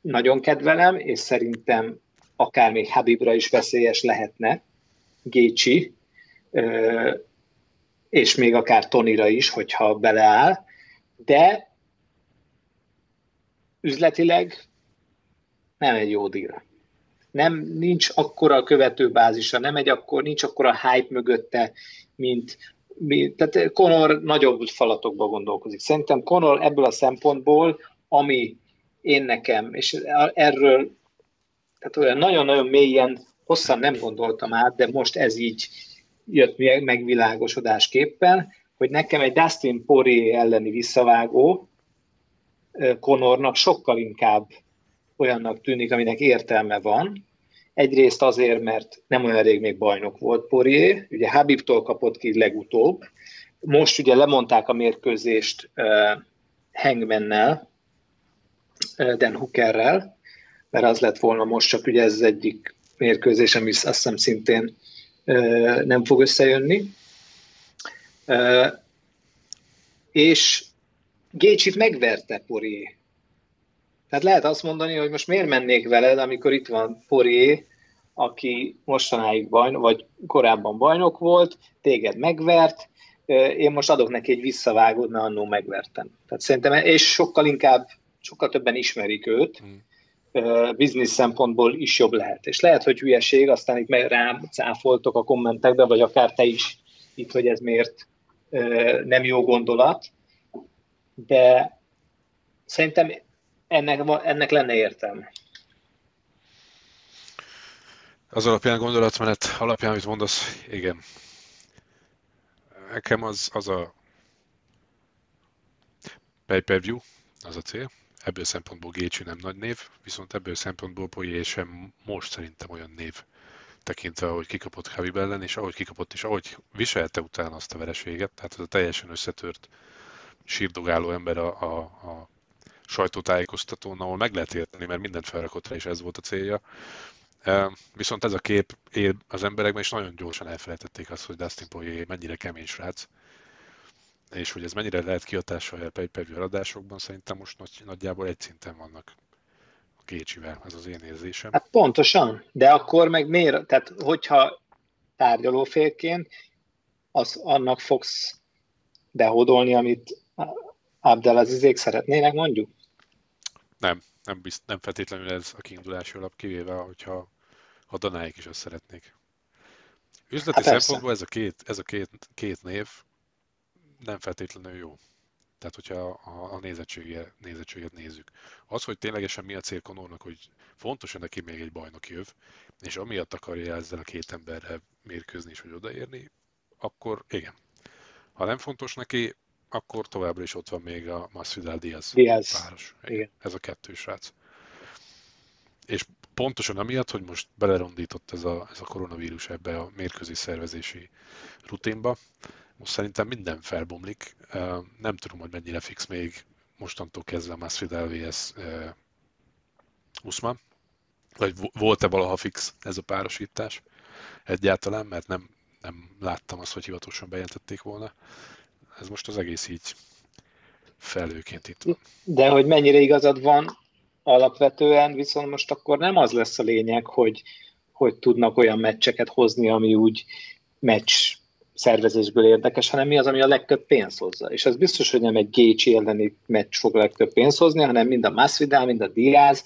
nagyon kedvelem, és szerintem akár még Habibra is veszélyes lehetne Gaethje, és még akár Tonira is, hogyha beleáll, de üzletileg nem egy jó díl. Nem, nincs akkora a követőbázisa, nem egy akkor, nincs akkora hype mögötte, mint, mint tehát Conor nagyobb falatokba gondolkozik. Szerintem Conor ebből a szempontból, ami én nekem, és erről tehát olyan nagyon-nagyon mélyen, hosszan nem gondoltam át, de most ez így jött megvilágosodásképpen, hogy nekem egy Dustin Poirier elleni visszavágó Conornak sokkal inkább olyannak tűnik, aminek értelme van. Egyrészt azért, mert nem olyan rég még bajnok volt Poirier, ugye Habibtól kapott ki legutóbb. Most ugye lemondták a mérkőzést uh, Hangmannel, uh, Dan Hookerrel, mert az lett volna most, csak ugye ez az egyik mérkőzés, ami azt hiszem szintén nem fog összejönni. És Gécsit megverte Porié. Tehát lehet azt mondani, hogy most miért mennék veled, amikor itt van Porié, aki mostanáig bajnok, vagy korábban bajnok volt, téged megvert, én most adok neki egy visszavágót, mert annó megvertem. Tehát szerintem, és sokkal inkább sokkal többen ismerik őt, hmm. Biznisz szempontból is jobb lehet. És lehet, hogy hülyeség, aztán itt rám cáfoltok a kommentekbe, vagy akár te is itt, hogy ez miért nem jó gondolat, de szerintem ennek, ennek lenne értelme. Az alapján gondolatmenet alapján, amit mondasz, igen. Nekem az, az a pay-per-view, az a cél. Ebből szempontból Gécsi nem nagy név, viszont ebből szempontból Poyé sem most szerintem olyan név tekintve, ahogy kikapott Khabib ellen, és ahogy kikapott, és ahogy viselte utána azt a vereséget, tehát az a teljesen összetört, sírdogáló ember a, a, a sajtótájékoztatón, ahol meg lehet érteni, mert mindent felrakott rá, és ez volt a célja. Viszont ez a kép él az emberekben, és nagyon gyorsan elfelejtették azt, hogy Dustin Poirier mennyire kemény srác, és hogy ez mennyire lehet kihatással a pay adásokban, szerintem most nagy, nagyjából egy szinten vannak a Gécsivel, ez az én érzésem. Hát pontosan, de akkor meg miért, tehát hogyha tárgyalófélként, az annak fogsz behódolni, amit Abdelazizék szeretnének, mondjuk? Nem, nem, bizt, nem feltétlenül ez a kiindulási alap, kivéve, hogyha a Danáik is azt szeretnék. Üzleti hát szempontból ez a, két, ez a két, két név nem feltétlenül jó. Tehát, hogyha a, a nézettséget, nézettséget nézzük. Az, hogy ténylegesen mi a cél Konornak, hogy fontos, neki még egy bajnok jöv, és amiatt akarja ezzel a két emberrel mérkőzni és hogy odaérni, akkor igen. Ha nem fontos neki, akkor továbbra is ott van még a Masvidal Diaz, Diaz. páros. Igen. Ez a kettős srác. És pontosan amiatt, hogy most belerondított ez a, ez a koronavírus ebbe a mérkőzés szervezési rutinba, most szerintem minden felbomlik. Nem tudom, hogy mennyire fix még mostantól kezdve Masvidal vs. Usman, vagy volt-e valaha fix ez a párosítás egyáltalán, mert nem, nem láttam azt, hogy hivatalosan bejelentették volna. Ez most az egész így felőként itt van. De hogy mennyire igazad van, alapvetően viszont most akkor nem az lesz a lényeg, hogy, hogy tudnak olyan meccseket hozni, ami úgy meccs szervezésből érdekes, hanem mi az, ami a legtöbb pénzt hozza. És az biztos, hogy nem egy Gécsi elleni meccs fog a legtöbb pénzt hozni, hanem mind a Masvidal, mind a Diaz,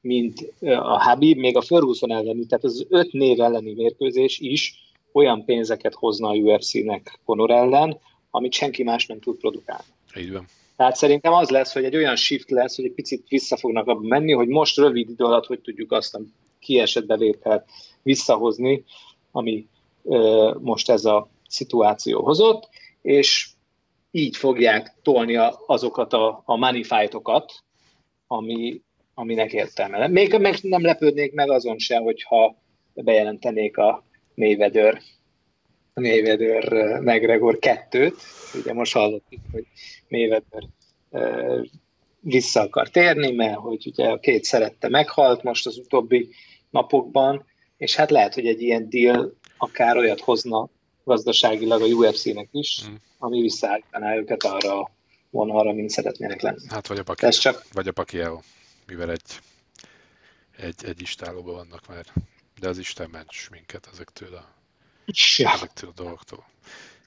mind a Habib, még a Ferguson elleni, tehát az öt név elleni mérkőzés is olyan pénzeket hozna a UFC-nek Conor ellen, amit senki más nem tud produkálni. Így van. Tehát szerintem az lesz, hogy egy olyan shift lesz, hogy egy picit vissza fognak abba menni, hogy most rövid idő alatt hogy tudjuk azt a kiesett bevételt visszahozni, ami ö, most ez a szituáció hozott, és így fogják tolni azokat a, a money fight-okat, ami, aminek értelme. Még meg nem lepődnék meg azon sem, hogyha bejelentenék a Mayweather Mayweather McGregor 2-t. Ugye most hallottuk, hogy Mayweather vissza akar térni, mert hogy ugye a két szerette meghalt most az utóbbi napokban, és hát lehet, hogy egy ilyen deal akár olyat hozna gazdaságilag a UFC-nek is, mm. ami visszaállítaná őket arra a vonalra, mint szeretnének lenni. Hát vagy a Paki, csak... vagy a Pacquiao, mivel egy, egy, egy istálóban vannak már, de az Isten ments minket ezektől a, ja. ezektől a dolgoktól.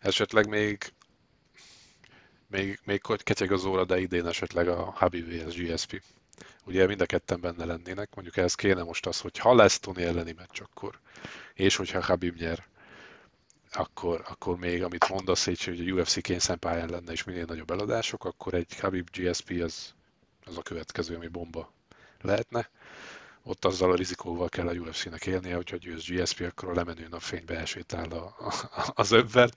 Esetleg még még, még ketyeg az óra, de idén esetleg a Habib vs GSP. Ugye mind a ketten benne lennének, mondjuk ehhez kéne most az, hogy ha lesz Tony elleni meccs, akkor, és hogyha Habib nyer, akkor, akkor még, amit mondasz, hogy a UFC kényszempályán lenne, és minél nagyobb eladások, akkor egy Habib GSP az, az a következő, ami bomba lehetne. Ott azzal a rizikóval kell a UFC-nek élnie, hogyha győz GSP, akkor a lemenő napfénybe elsétál a, a, az övvel.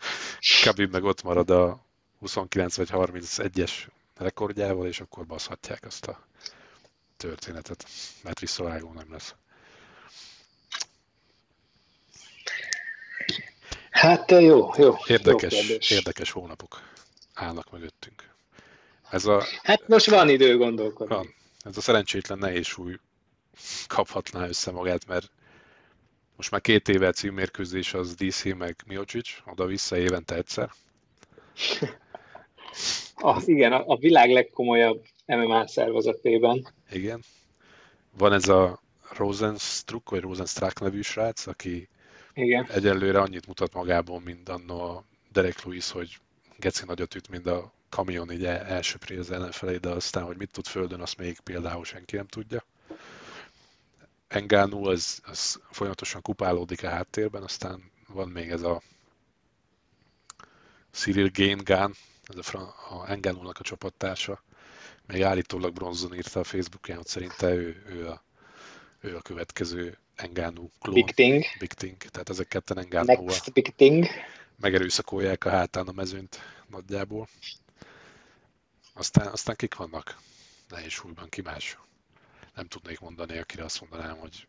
Khabib meg ott marad a 29 vagy 31-es rekordjával, és akkor baszhatják azt a történetet, mert visszavágó nem lesz. Hát jó, jó. Érdekes, jó érdekes hónapok állnak mögöttünk. Ez a, hát most van idő gondolkodni. Van. Ez a szerencsétlen nehéz súly kaphatná össze magát, mert most már két éve címmérkőzés az DC meg Miocic, oda-vissza évente egyszer. A, igen, a, a világ legkomolyabb MMA szervezetében. Igen. Van ez a Rosenstruck, vagy Rosenstruck nevű srác, aki igen. egyelőre annyit mutat magából, mint anno a Derek Lewis, hogy geci nagyot üt, mint a kamion így elsöpri az ellenfelé, de aztán, hogy mit tud földön, azt még például senki nem tudja. Engánú az, az folyamatosan kupálódik a háttérben, aztán van még ez a Cyril Gain ez a, a Engánúnak a csapattársa, még állítólag bronzon írta a Facebookján, hogy szerinte ő, ő, a, ő a következő Engánú klón. Big Thing. Big Thing. Tehát ezek ketten Engánúval Next Big Thing. megerőszakolják a hátán a mezőnt nagyjából. Aztán, aztán kik vannak nehéz súlyban, ki más? Nem tudnék mondani, akire azt mondanám, hogy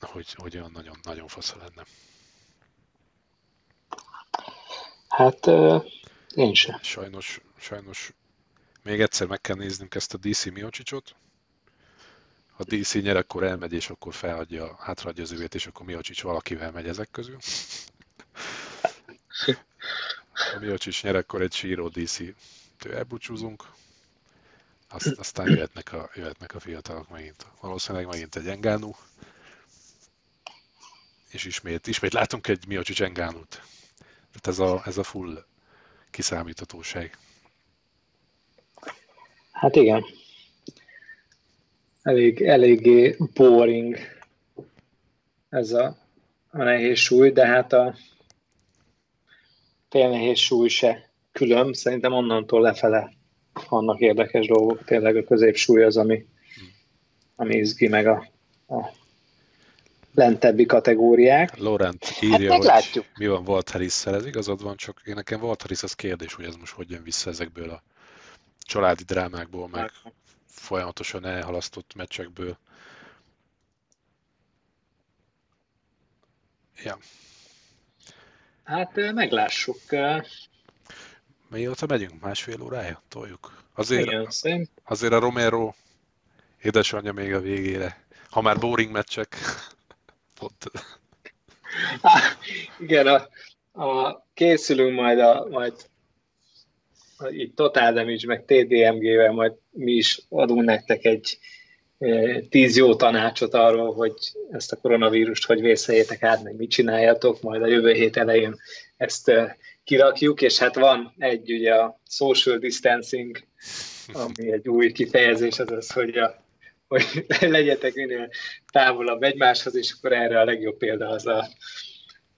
hogy, hogy olyan nagyon, nagyon fasza lenne. Hát uh, én sem. Sajnos, sajnos még egyszer meg kell néznünk ezt a DC Miocsicsot. Ha DC nyer, akkor elmegy, és akkor felhagyja, hátraadja az üvét, és akkor Miocsics valakivel megy ezek közül. Ha Miocsics nyer, akkor egy síró DC-től elbúcsúzunk. Azt, aztán jöhetnek a, jöhetnek a fiatalok megint. Valószínűleg megint egy Engánú. És ismét, ismét látunk egy Miocsics Engánút. Tehát ez a, ez a full kiszámíthatóság. Hát igen. Elég, eléggé boring ez a, a nehéz súly, de hát a tél nehéz súly se külön. Szerintem onnantól lefele vannak érdekes dolgok. Tényleg a középsúly az, ami, ami izgi meg a, a lentebbi kategóriák. Laurent írja, hát hogy mi van Walt harris ez igazad van, csak én nekem Walt Harris az kérdés, hogy ez most hogy jön vissza ezekből a családi drámákból, meg folyamatosan elhalasztott meccsekből. Ja. Hát meglássuk. Mióta megyünk? Másfél órája? Toljuk. Azért, Igen, azért a Romero édesanyja még a végére. Ha már boring meccsek. Pont. Há, igen, a, a, készülünk majd a, majd így Total Damage, meg TDMG-vel majd mi is adunk nektek egy tíz jó tanácsot arról, hogy ezt a koronavírust hogy vészeljétek át, meg mit csináljatok, majd a jövő hét elején ezt kirakjuk, és hát van egy ugye a social distancing, ami egy új kifejezés, az az, hogy a hogy legyetek minél távolabb egymáshoz, és akkor erre a legjobb példa az a,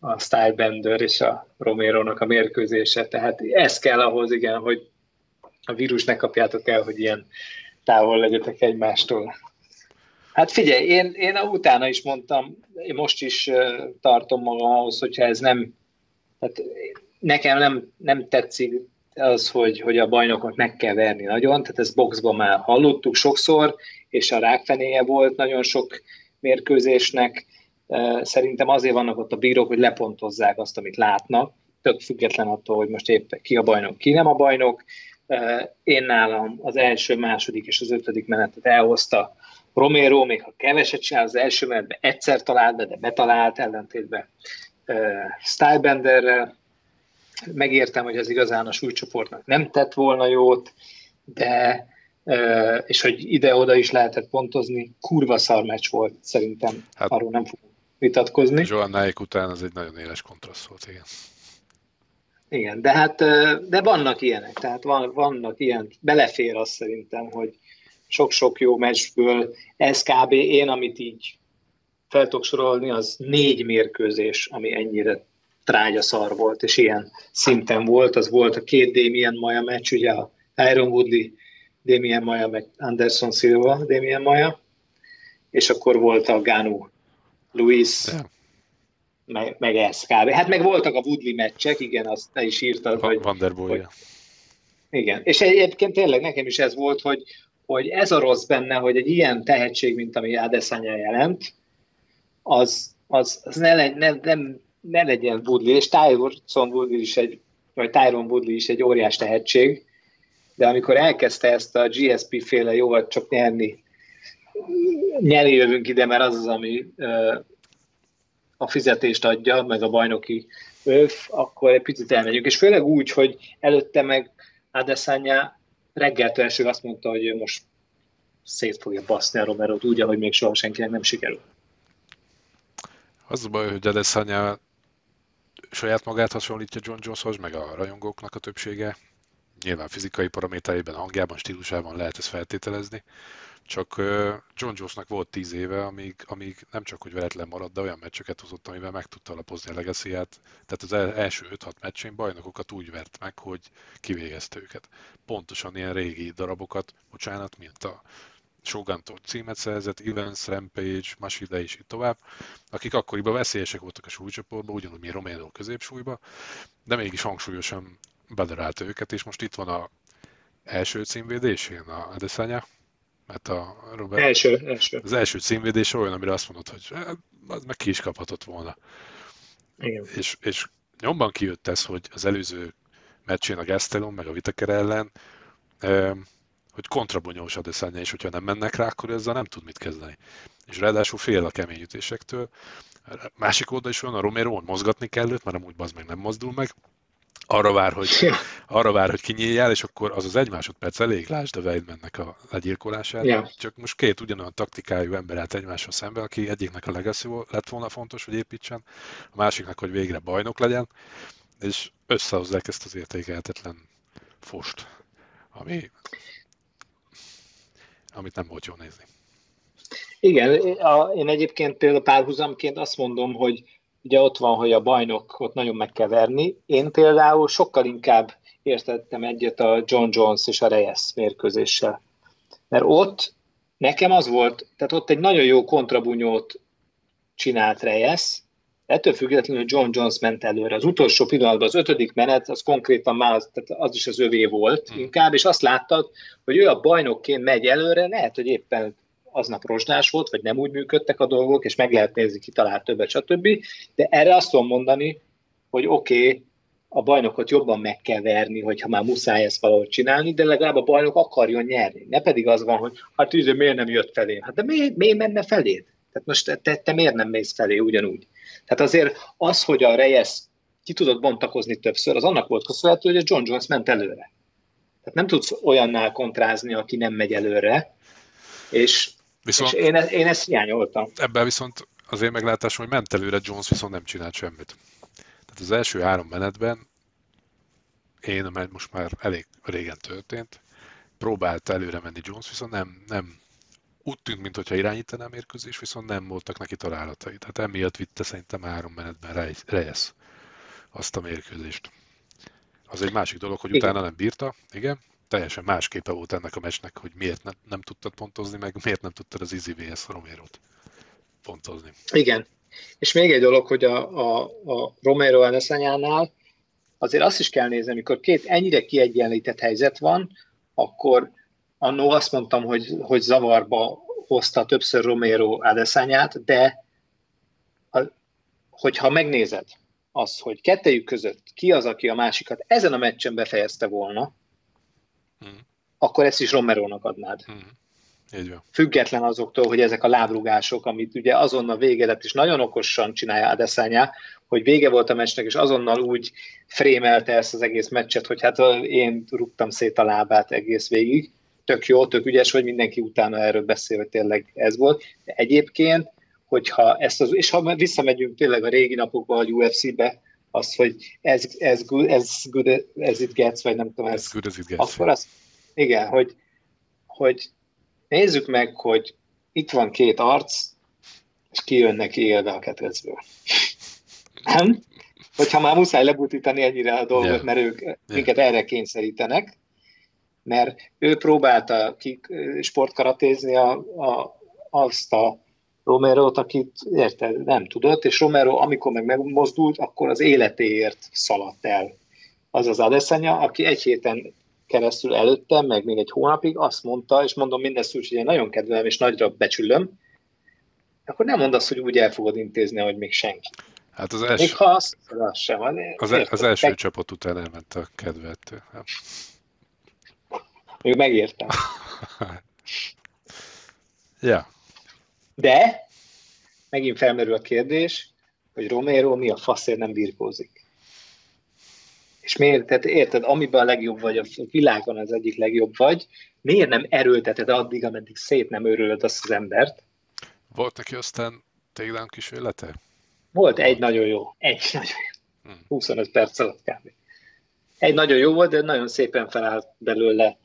a Stylebender és a Romero-nak a mérkőzése. Tehát ez kell ahhoz, igen, hogy a vírus ne kapjátok el, hogy ilyen távol legyetek egymástól. Hát figyelj, én, én utána is mondtam, én most is tartom magam ahhoz, hogyha ez nem, tehát nekem nem, nem tetszik az, hogy, hogy a bajnokot meg kell verni nagyon, tehát ezt boxban már hallottuk sokszor, és a rákfenéje volt nagyon sok mérkőzésnek. Szerintem azért vannak ott a bírók, hogy lepontozzák azt, amit látnak, tök független attól, hogy most épp ki a bajnok, ki nem a bajnok. Én nálam az első, második és az ötödik menetet elhozta Romero, még ha keveset csinál, az első menetben egyszer talált be, de betalált ellentétben Stylebenderrel. Megértem, hogy ez igazán a súlycsoportnak nem tett volna jót, de és hogy ide-oda is lehetett pontozni, kurva szar meccs volt szerintem, hát, arról nem fogunk vitatkozni. Joannáik után az egy nagyon éles kontraszt volt, igen. Igen, de hát de vannak ilyenek, tehát van, vannak ilyen, belefér az szerintem, hogy sok-sok jó meccsből ez kb. én, amit így fel tudok sorolni, az négy mérkőzés, ami ennyire trágya szar volt, és ilyen szinten volt, az volt a két Damien Maja meccs, ugye a Iron Woodley Damien Maja, meg Anderson Silva, Damien Maja, és akkor volt a Ganu Luis, yeah. meg, meg ez kb. Hát meg voltak a Woodley meccsek, igen, azt te is írtad, Van, hogy... Vanderboy, hogy, Igen, és egyébként tényleg nekem is ez volt, hogy, hogy ez a rossz benne, hogy egy ilyen tehetség, mint ami Adesanya jelent, az, az, az ne, ne, ne, nem, ne legyen Woodley, és Tyron Woodley is egy, vagy Tyron Woodley is egy óriás tehetség, de amikor elkezdte ezt a GSP féle jóval csak nyerni, nyerni jövünk ide, mert az az, ami a fizetést adja, meg a bajnoki öf, akkor egy picit elmegyünk. És főleg úgy, hogy előtte meg Adesanya reggeltől első azt mondta, hogy ő most szét fogja baszni a Romero-t úgy, ahogy még soha senkinek nem sikerül. Az a baj, hogy Adesanya saját magát hasonlítja John Joneshoz, meg a rajongóknak a többsége. Nyilván fizikai paramétereiben, hangjában, stílusában lehet ezt feltételezni. Csak John Jonesnak volt tíz éve, amíg, amíg nem csak hogy veretlen maradt, de olyan meccseket hozott, amivel meg tudta alapozni a legacy Tehát az első 5-6 meccsén bajnokokat úgy vert meg, hogy kivégezte őket. Pontosan ilyen régi darabokat, bocsánat, mint a Shogun-tól címet szerzett, Evans, Rampage, Mashida és így tovább, akik akkoriban veszélyesek voltak a súlycsoportban, ugyanúgy, mint Romero középsúlyba, de mégis hangsúlyosan bedarálta őket, és most itt van a első címvédésén a Adesanya, mert a Robert, első, első. az első címvédés olyan, amire azt mondod, hogy hát, az meg ki is kaphatott volna. Igen. És, és nyomban kijött ez, hogy az előző meccsén a Gastelum, meg a Viteker ellen, hogy kontrabonyós Adesanya, és hogyha nem mennek rá, akkor ezzel nem tud mit kezdeni. És ráadásul fél a kemény ütésektől. Másik oldal is van, a Romero mozgatni kell őt, mert amúgy az meg nem mozdul meg, arra vár, hogy, arra vár, hogy kinyíljál, és akkor az az egy másodperc elég, lásd a Weidmannek a legyilkolását. Yeah. Csak most két ugyanolyan taktikájú ember állt egymással szembe, aki egyiknek a legacy lett volna fontos, hogy építsen, a másiknak, hogy végre bajnok legyen, és összehozzák ezt az értékelhetetlen fost, ami, amit nem volt jó nézni. Igen, én egyébként például párhuzamként azt mondom, hogy ugye ott van, hogy a bajnok ott nagyon meg kell verni. Én például sokkal inkább értettem egyet a John Jones és a Reyes mérkőzéssel. Mert ott nekem az volt, tehát ott egy nagyon jó kontrabunyót csinált Reyes, ettől függetlenül John Jones ment előre. Az utolsó pillanatban az ötödik menet, az konkrétan már az, tehát az is az övé volt hmm. inkább, és azt láttad, hogy ő a bajnokként megy előre, lehet, hogy éppen aznap rozsdás volt, vagy nem úgy működtek a dolgok, és meg lehet nézni, ki talált többet, stb. De erre azt tudom mondani, hogy oké, okay, a bajnokot jobban meg kell verni, hogyha már muszáj ezt valahogy csinálni, de legalább a bajnok akarjon nyerni. Ne pedig az van, hogy hát tűző miért nem jött felé? Hát de miért, miért menne felé? Tehát most te, te miért nem mész felé ugyanúgy? Tehát azért az, hogy a Reyes ki tudott bontakozni többször, az annak volt köszönhető, hogy a John Jones ment előre. Tehát nem tudsz olyannál kontrázni, aki nem megy előre, és Viszont és én, e- én ezt hiányoltam. Ebben viszont az én meglátásom, hogy ment előre Jones, viszont nem csinált semmit. Tehát az első három menetben én, mert most már elég régen történt, próbált előre menni Jones, viszont nem, nem úgy tűnt, mintha irányítaná a mérkőzés, viszont nem voltak neki találatai. Tehát emiatt vitte szerintem három menetben Reyes azt a mérkőzést. Az egy másik dolog, hogy igen. utána nem bírta, igen, teljesen más képe volt ennek a meccsnek, hogy miért nem, nem tudtad pontozni, meg miért nem tudtad az Easy vs Romero-t pontozni. Igen. És még egy dolog, hogy a, a, a Romero Enesanyánál azért azt is kell nézni, amikor két ennyire kiegyenlített helyzet van, akkor annó azt mondtam, hogy, hogy zavarba hozta többször Romero Adesanyát, de a, hogyha megnézed azt, hogy kettejük között ki az, aki a másikat ezen a meccsen befejezte volna, hmm. akkor ezt is Romerónak adnád. Hmm. Így van. Független azoktól, hogy ezek a lábrugások, amit ugye azonnal vége lett, és nagyon okosan csinálja Adesanya, hogy vége volt a meccsnek, és azonnal úgy frémelte ezt az egész meccset, hogy hát én rúgtam szét a lábát egész végig. Tök jó, tök ügyes, hogy mindenki utána erről beszél, hogy tényleg ez volt. De egyébként, hogyha ezt az, és ha visszamegyünk tényleg a régi napokba, a UFC-be, az, hogy ez, ez, good, ez good as it gets, vagy nem tudom, ez, good as it gets. akkor az, igen, hogy, hogy nézzük meg, hogy itt van két arc, és kijönnek élve a ketrecből. Nem? Hogyha már muszáj lebutítani ennyire a dolgot, yeah. mert ők yeah. minket erre kényszerítenek, mert ő próbálta ki sportkaratézni a, a, azt a Romero-t, akit érted, nem tudott, és Romero, amikor meg megmozdult, akkor az életéért szaladt el. Az az Adesanya, aki egy héten keresztül előttem, meg még egy hónapig azt mondta, és mondom mindezt úgy, hogy én nagyon kedvelem és nagyra becsülöm, akkor nem mondasz, hogy úgy el fogod intézni, hogy még senki. Hát az első, még ha azt, az sem. Az, az, e- az első meg... csapat után elment a kedvettől. Még megértem. ja. De megint felmerül a kérdés, hogy Romero mi a faszért nem birkózik. És miért, tehát érted, amiben a legjobb vagy, a világon az egyik legjobb vagy, miért nem erőlteted addig, ameddig szét nem örülöd azt az embert? Volt neki aztán takedown kísérlete? Volt egy nagyon jó. Egy nagyon jó. 25 perc alatt kb. Egy nagyon jó volt, de nagyon szépen felállt belőle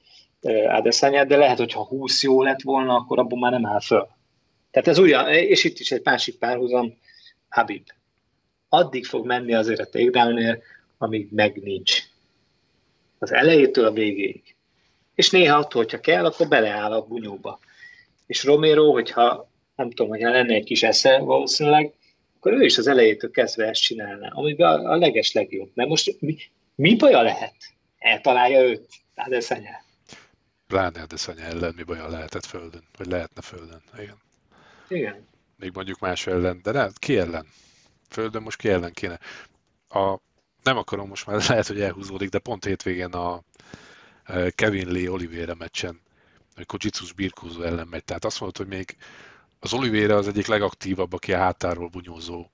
Adesanya, de lehet, hogy ha 20 jó lett volna, akkor abban már nem áll föl. Tehát ez ugyan, és itt is egy másik párhuzam, Habib. Addig fog menni azért a takedown amíg meg nincs. Az elejétől a végéig. És néha attól, hogyha kell, akkor beleáll a bunyóba. És Romero, hogyha nem tudom, hogy lenne egy kis esze valószínűleg, akkor ő is az elejétől kezdve ezt csinálna, ami a leges legjobb. Mert most mi, mi baja lehet? Eltalálja őt? Adesanya? Pláne Adesanya ellen mi baja lehetett földön, vagy lehetne földön. Igen. Igen. Még mondjuk más ellen, de lehet, ki ellen? Földön most ki ellen kéne? A, nem akarom most már, lehet, hogy elhúzódik, de pont hétvégén a e, Kevin Lee Oliveira meccsen, amikor Jitsus birkózó ellen megy. Tehát azt mondod, hogy még az Oliveira az egyik legaktívabb, aki a hátáról bunyózó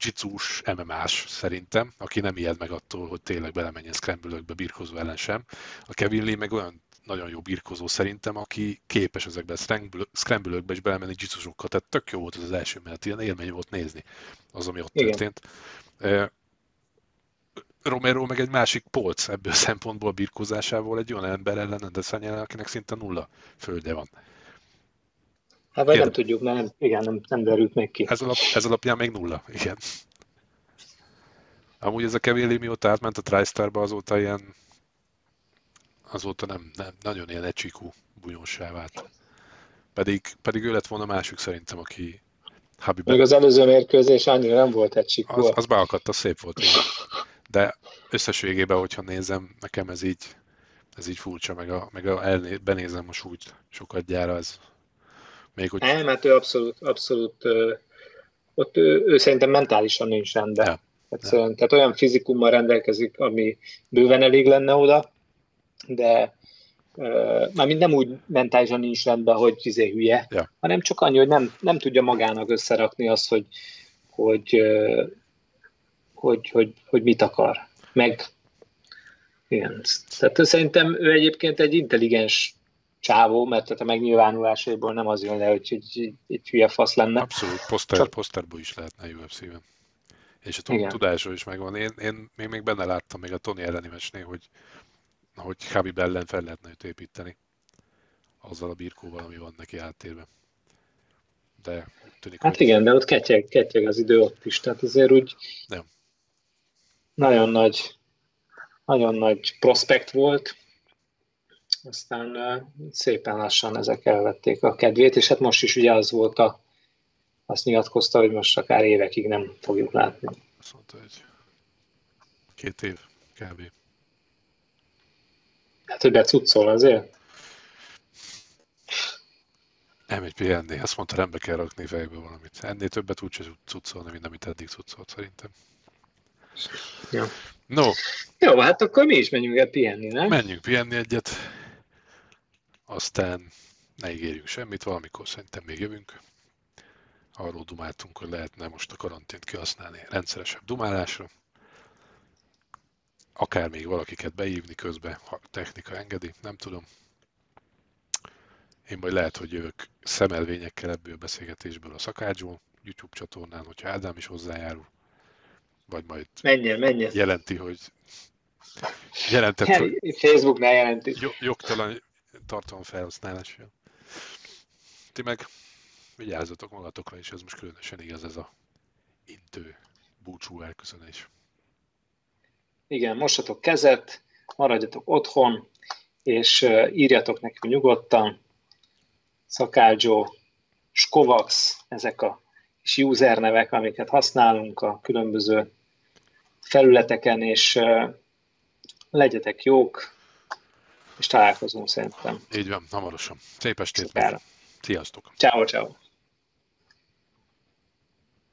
jitsus MMA-s szerintem, aki nem ijed meg attól, hogy tényleg belemenjen scramble birkózó ellen sem. A Kevin Lee meg olyan nagyon jó birkozó szerintem, aki képes ezekbe a scramble is belemenni jitsusokkal. Tehát tök jó volt az, az első menet, ilyen élmény volt nézni az, ami ott Igen. történt. Romero meg egy másik polc ebből a szempontból birkózásával egy olyan ember ellen, de Szanyel, akinek szinte nulla földje van. Hát vagy nem tudjuk, mert nem, igen, nem, nem derült még ki. Ez, alap, ez alapján még nulla, igen. Amúgy ez a Kevin mióta átment a TriStar-ba, azóta ilyen azóta nem, nem nagyon ilyen egysikú bunyósá vált. Pedig, pedig ő lett volna másik szerintem, aki Habib. Még az előző mérkőzés annyira nem volt egysikú. Az, az beakadt, az szép volt. Igen. De összességében, hogyha nézem, nekem ez így, ez így furcsa, meg, a, meg a elné, benézem most úgy sokat gyára, ez még hogy... Nem, mert ő abszolút, abszolút ott ő, ő szerintem mentálisan nincs rendben. Ja. Egyszerűen, tehát olyan fizikummal rendelkezik, ami bőven elég lenne oda, de mármint nem úgy mentálisan nincs rendben, hogy izé hülye, ja. hanem csak annyi, hogy nem, nem tudja magának összerakni azt, hogy, hogy, hogy, hogy, hogy mit akar. Meg igen. Tehát szerintem ő egyébként egy intelligens csávó, mert tehát a megnyilvánulásaiból nem az jön le, hogy egy, egy hülye fasz lenne. Abszolút, poszter, Csak... poszterból is lehetne UFC-ben. És a tudásról is megvan. Én, én még, még benne láttam még a Tony elleni mesnél, hogy, hogy Habib ellen fel lehetne őt építeni. Azzal a birkóval, ami van neki áttérve. De tűnik, Hát hogy... igen, de ott ketyeg, ketyeg az idő ott is. Tehát azért úgy nem. nagyon nagy nagyon nagy prospekt volt, aztán szépen lassan ezek elvették a kedvét, és hát most is ugye az volt a, azt nyilatkozta, hogy most akár évekig nem fogjuk látni. Azt mondta, hogy két év kb. Hát, hogy becuccol azért? Nem egy pihenni, azt mondta, rendbe kell rakni fejbe valamit. Ennél többet úgyse cuccolni, mint amit eddig cuccolt szerintem. Ja. No. Jó, hát akkor mi is menjünk el pihenni, nem? Menjünk pihenni egyet, aztán ne ígérjünk semmit, valamikor szerintem még jövünk. Arról dumáltunk, hogy lehetne most a karantént kihasználni rendszeresebb dumálásra. Akár még valakiket beívni közben, ha technika engedi, nem tudom. Én majd lehet, hogy jövök szemelvényekkel ebből a beszélgetésből a Szakácsból, YouTube csatornán, hogyha Ádám is hozzájárul vagy majd menjen, menjen. jelenti, hogy jelentett, hogy Facebooknál jelenti. Jogtalan tartalom felhasználása. Ti meg vigyázzatok magatokra, és ez most különösen igaz ez a intő búcsú elköszönés. Igen, mosatok kezet, maradjatok otthon, és írjatok nekünk nyugodtan. Szakácsó, Skovax, ezek a kis user nevek, amiket használunk a különböző felületeken, és legyetek jók, és találkozunk szerintem. Így van, hamarosan. Szép estét! Sziasztok! Ciao, ciao!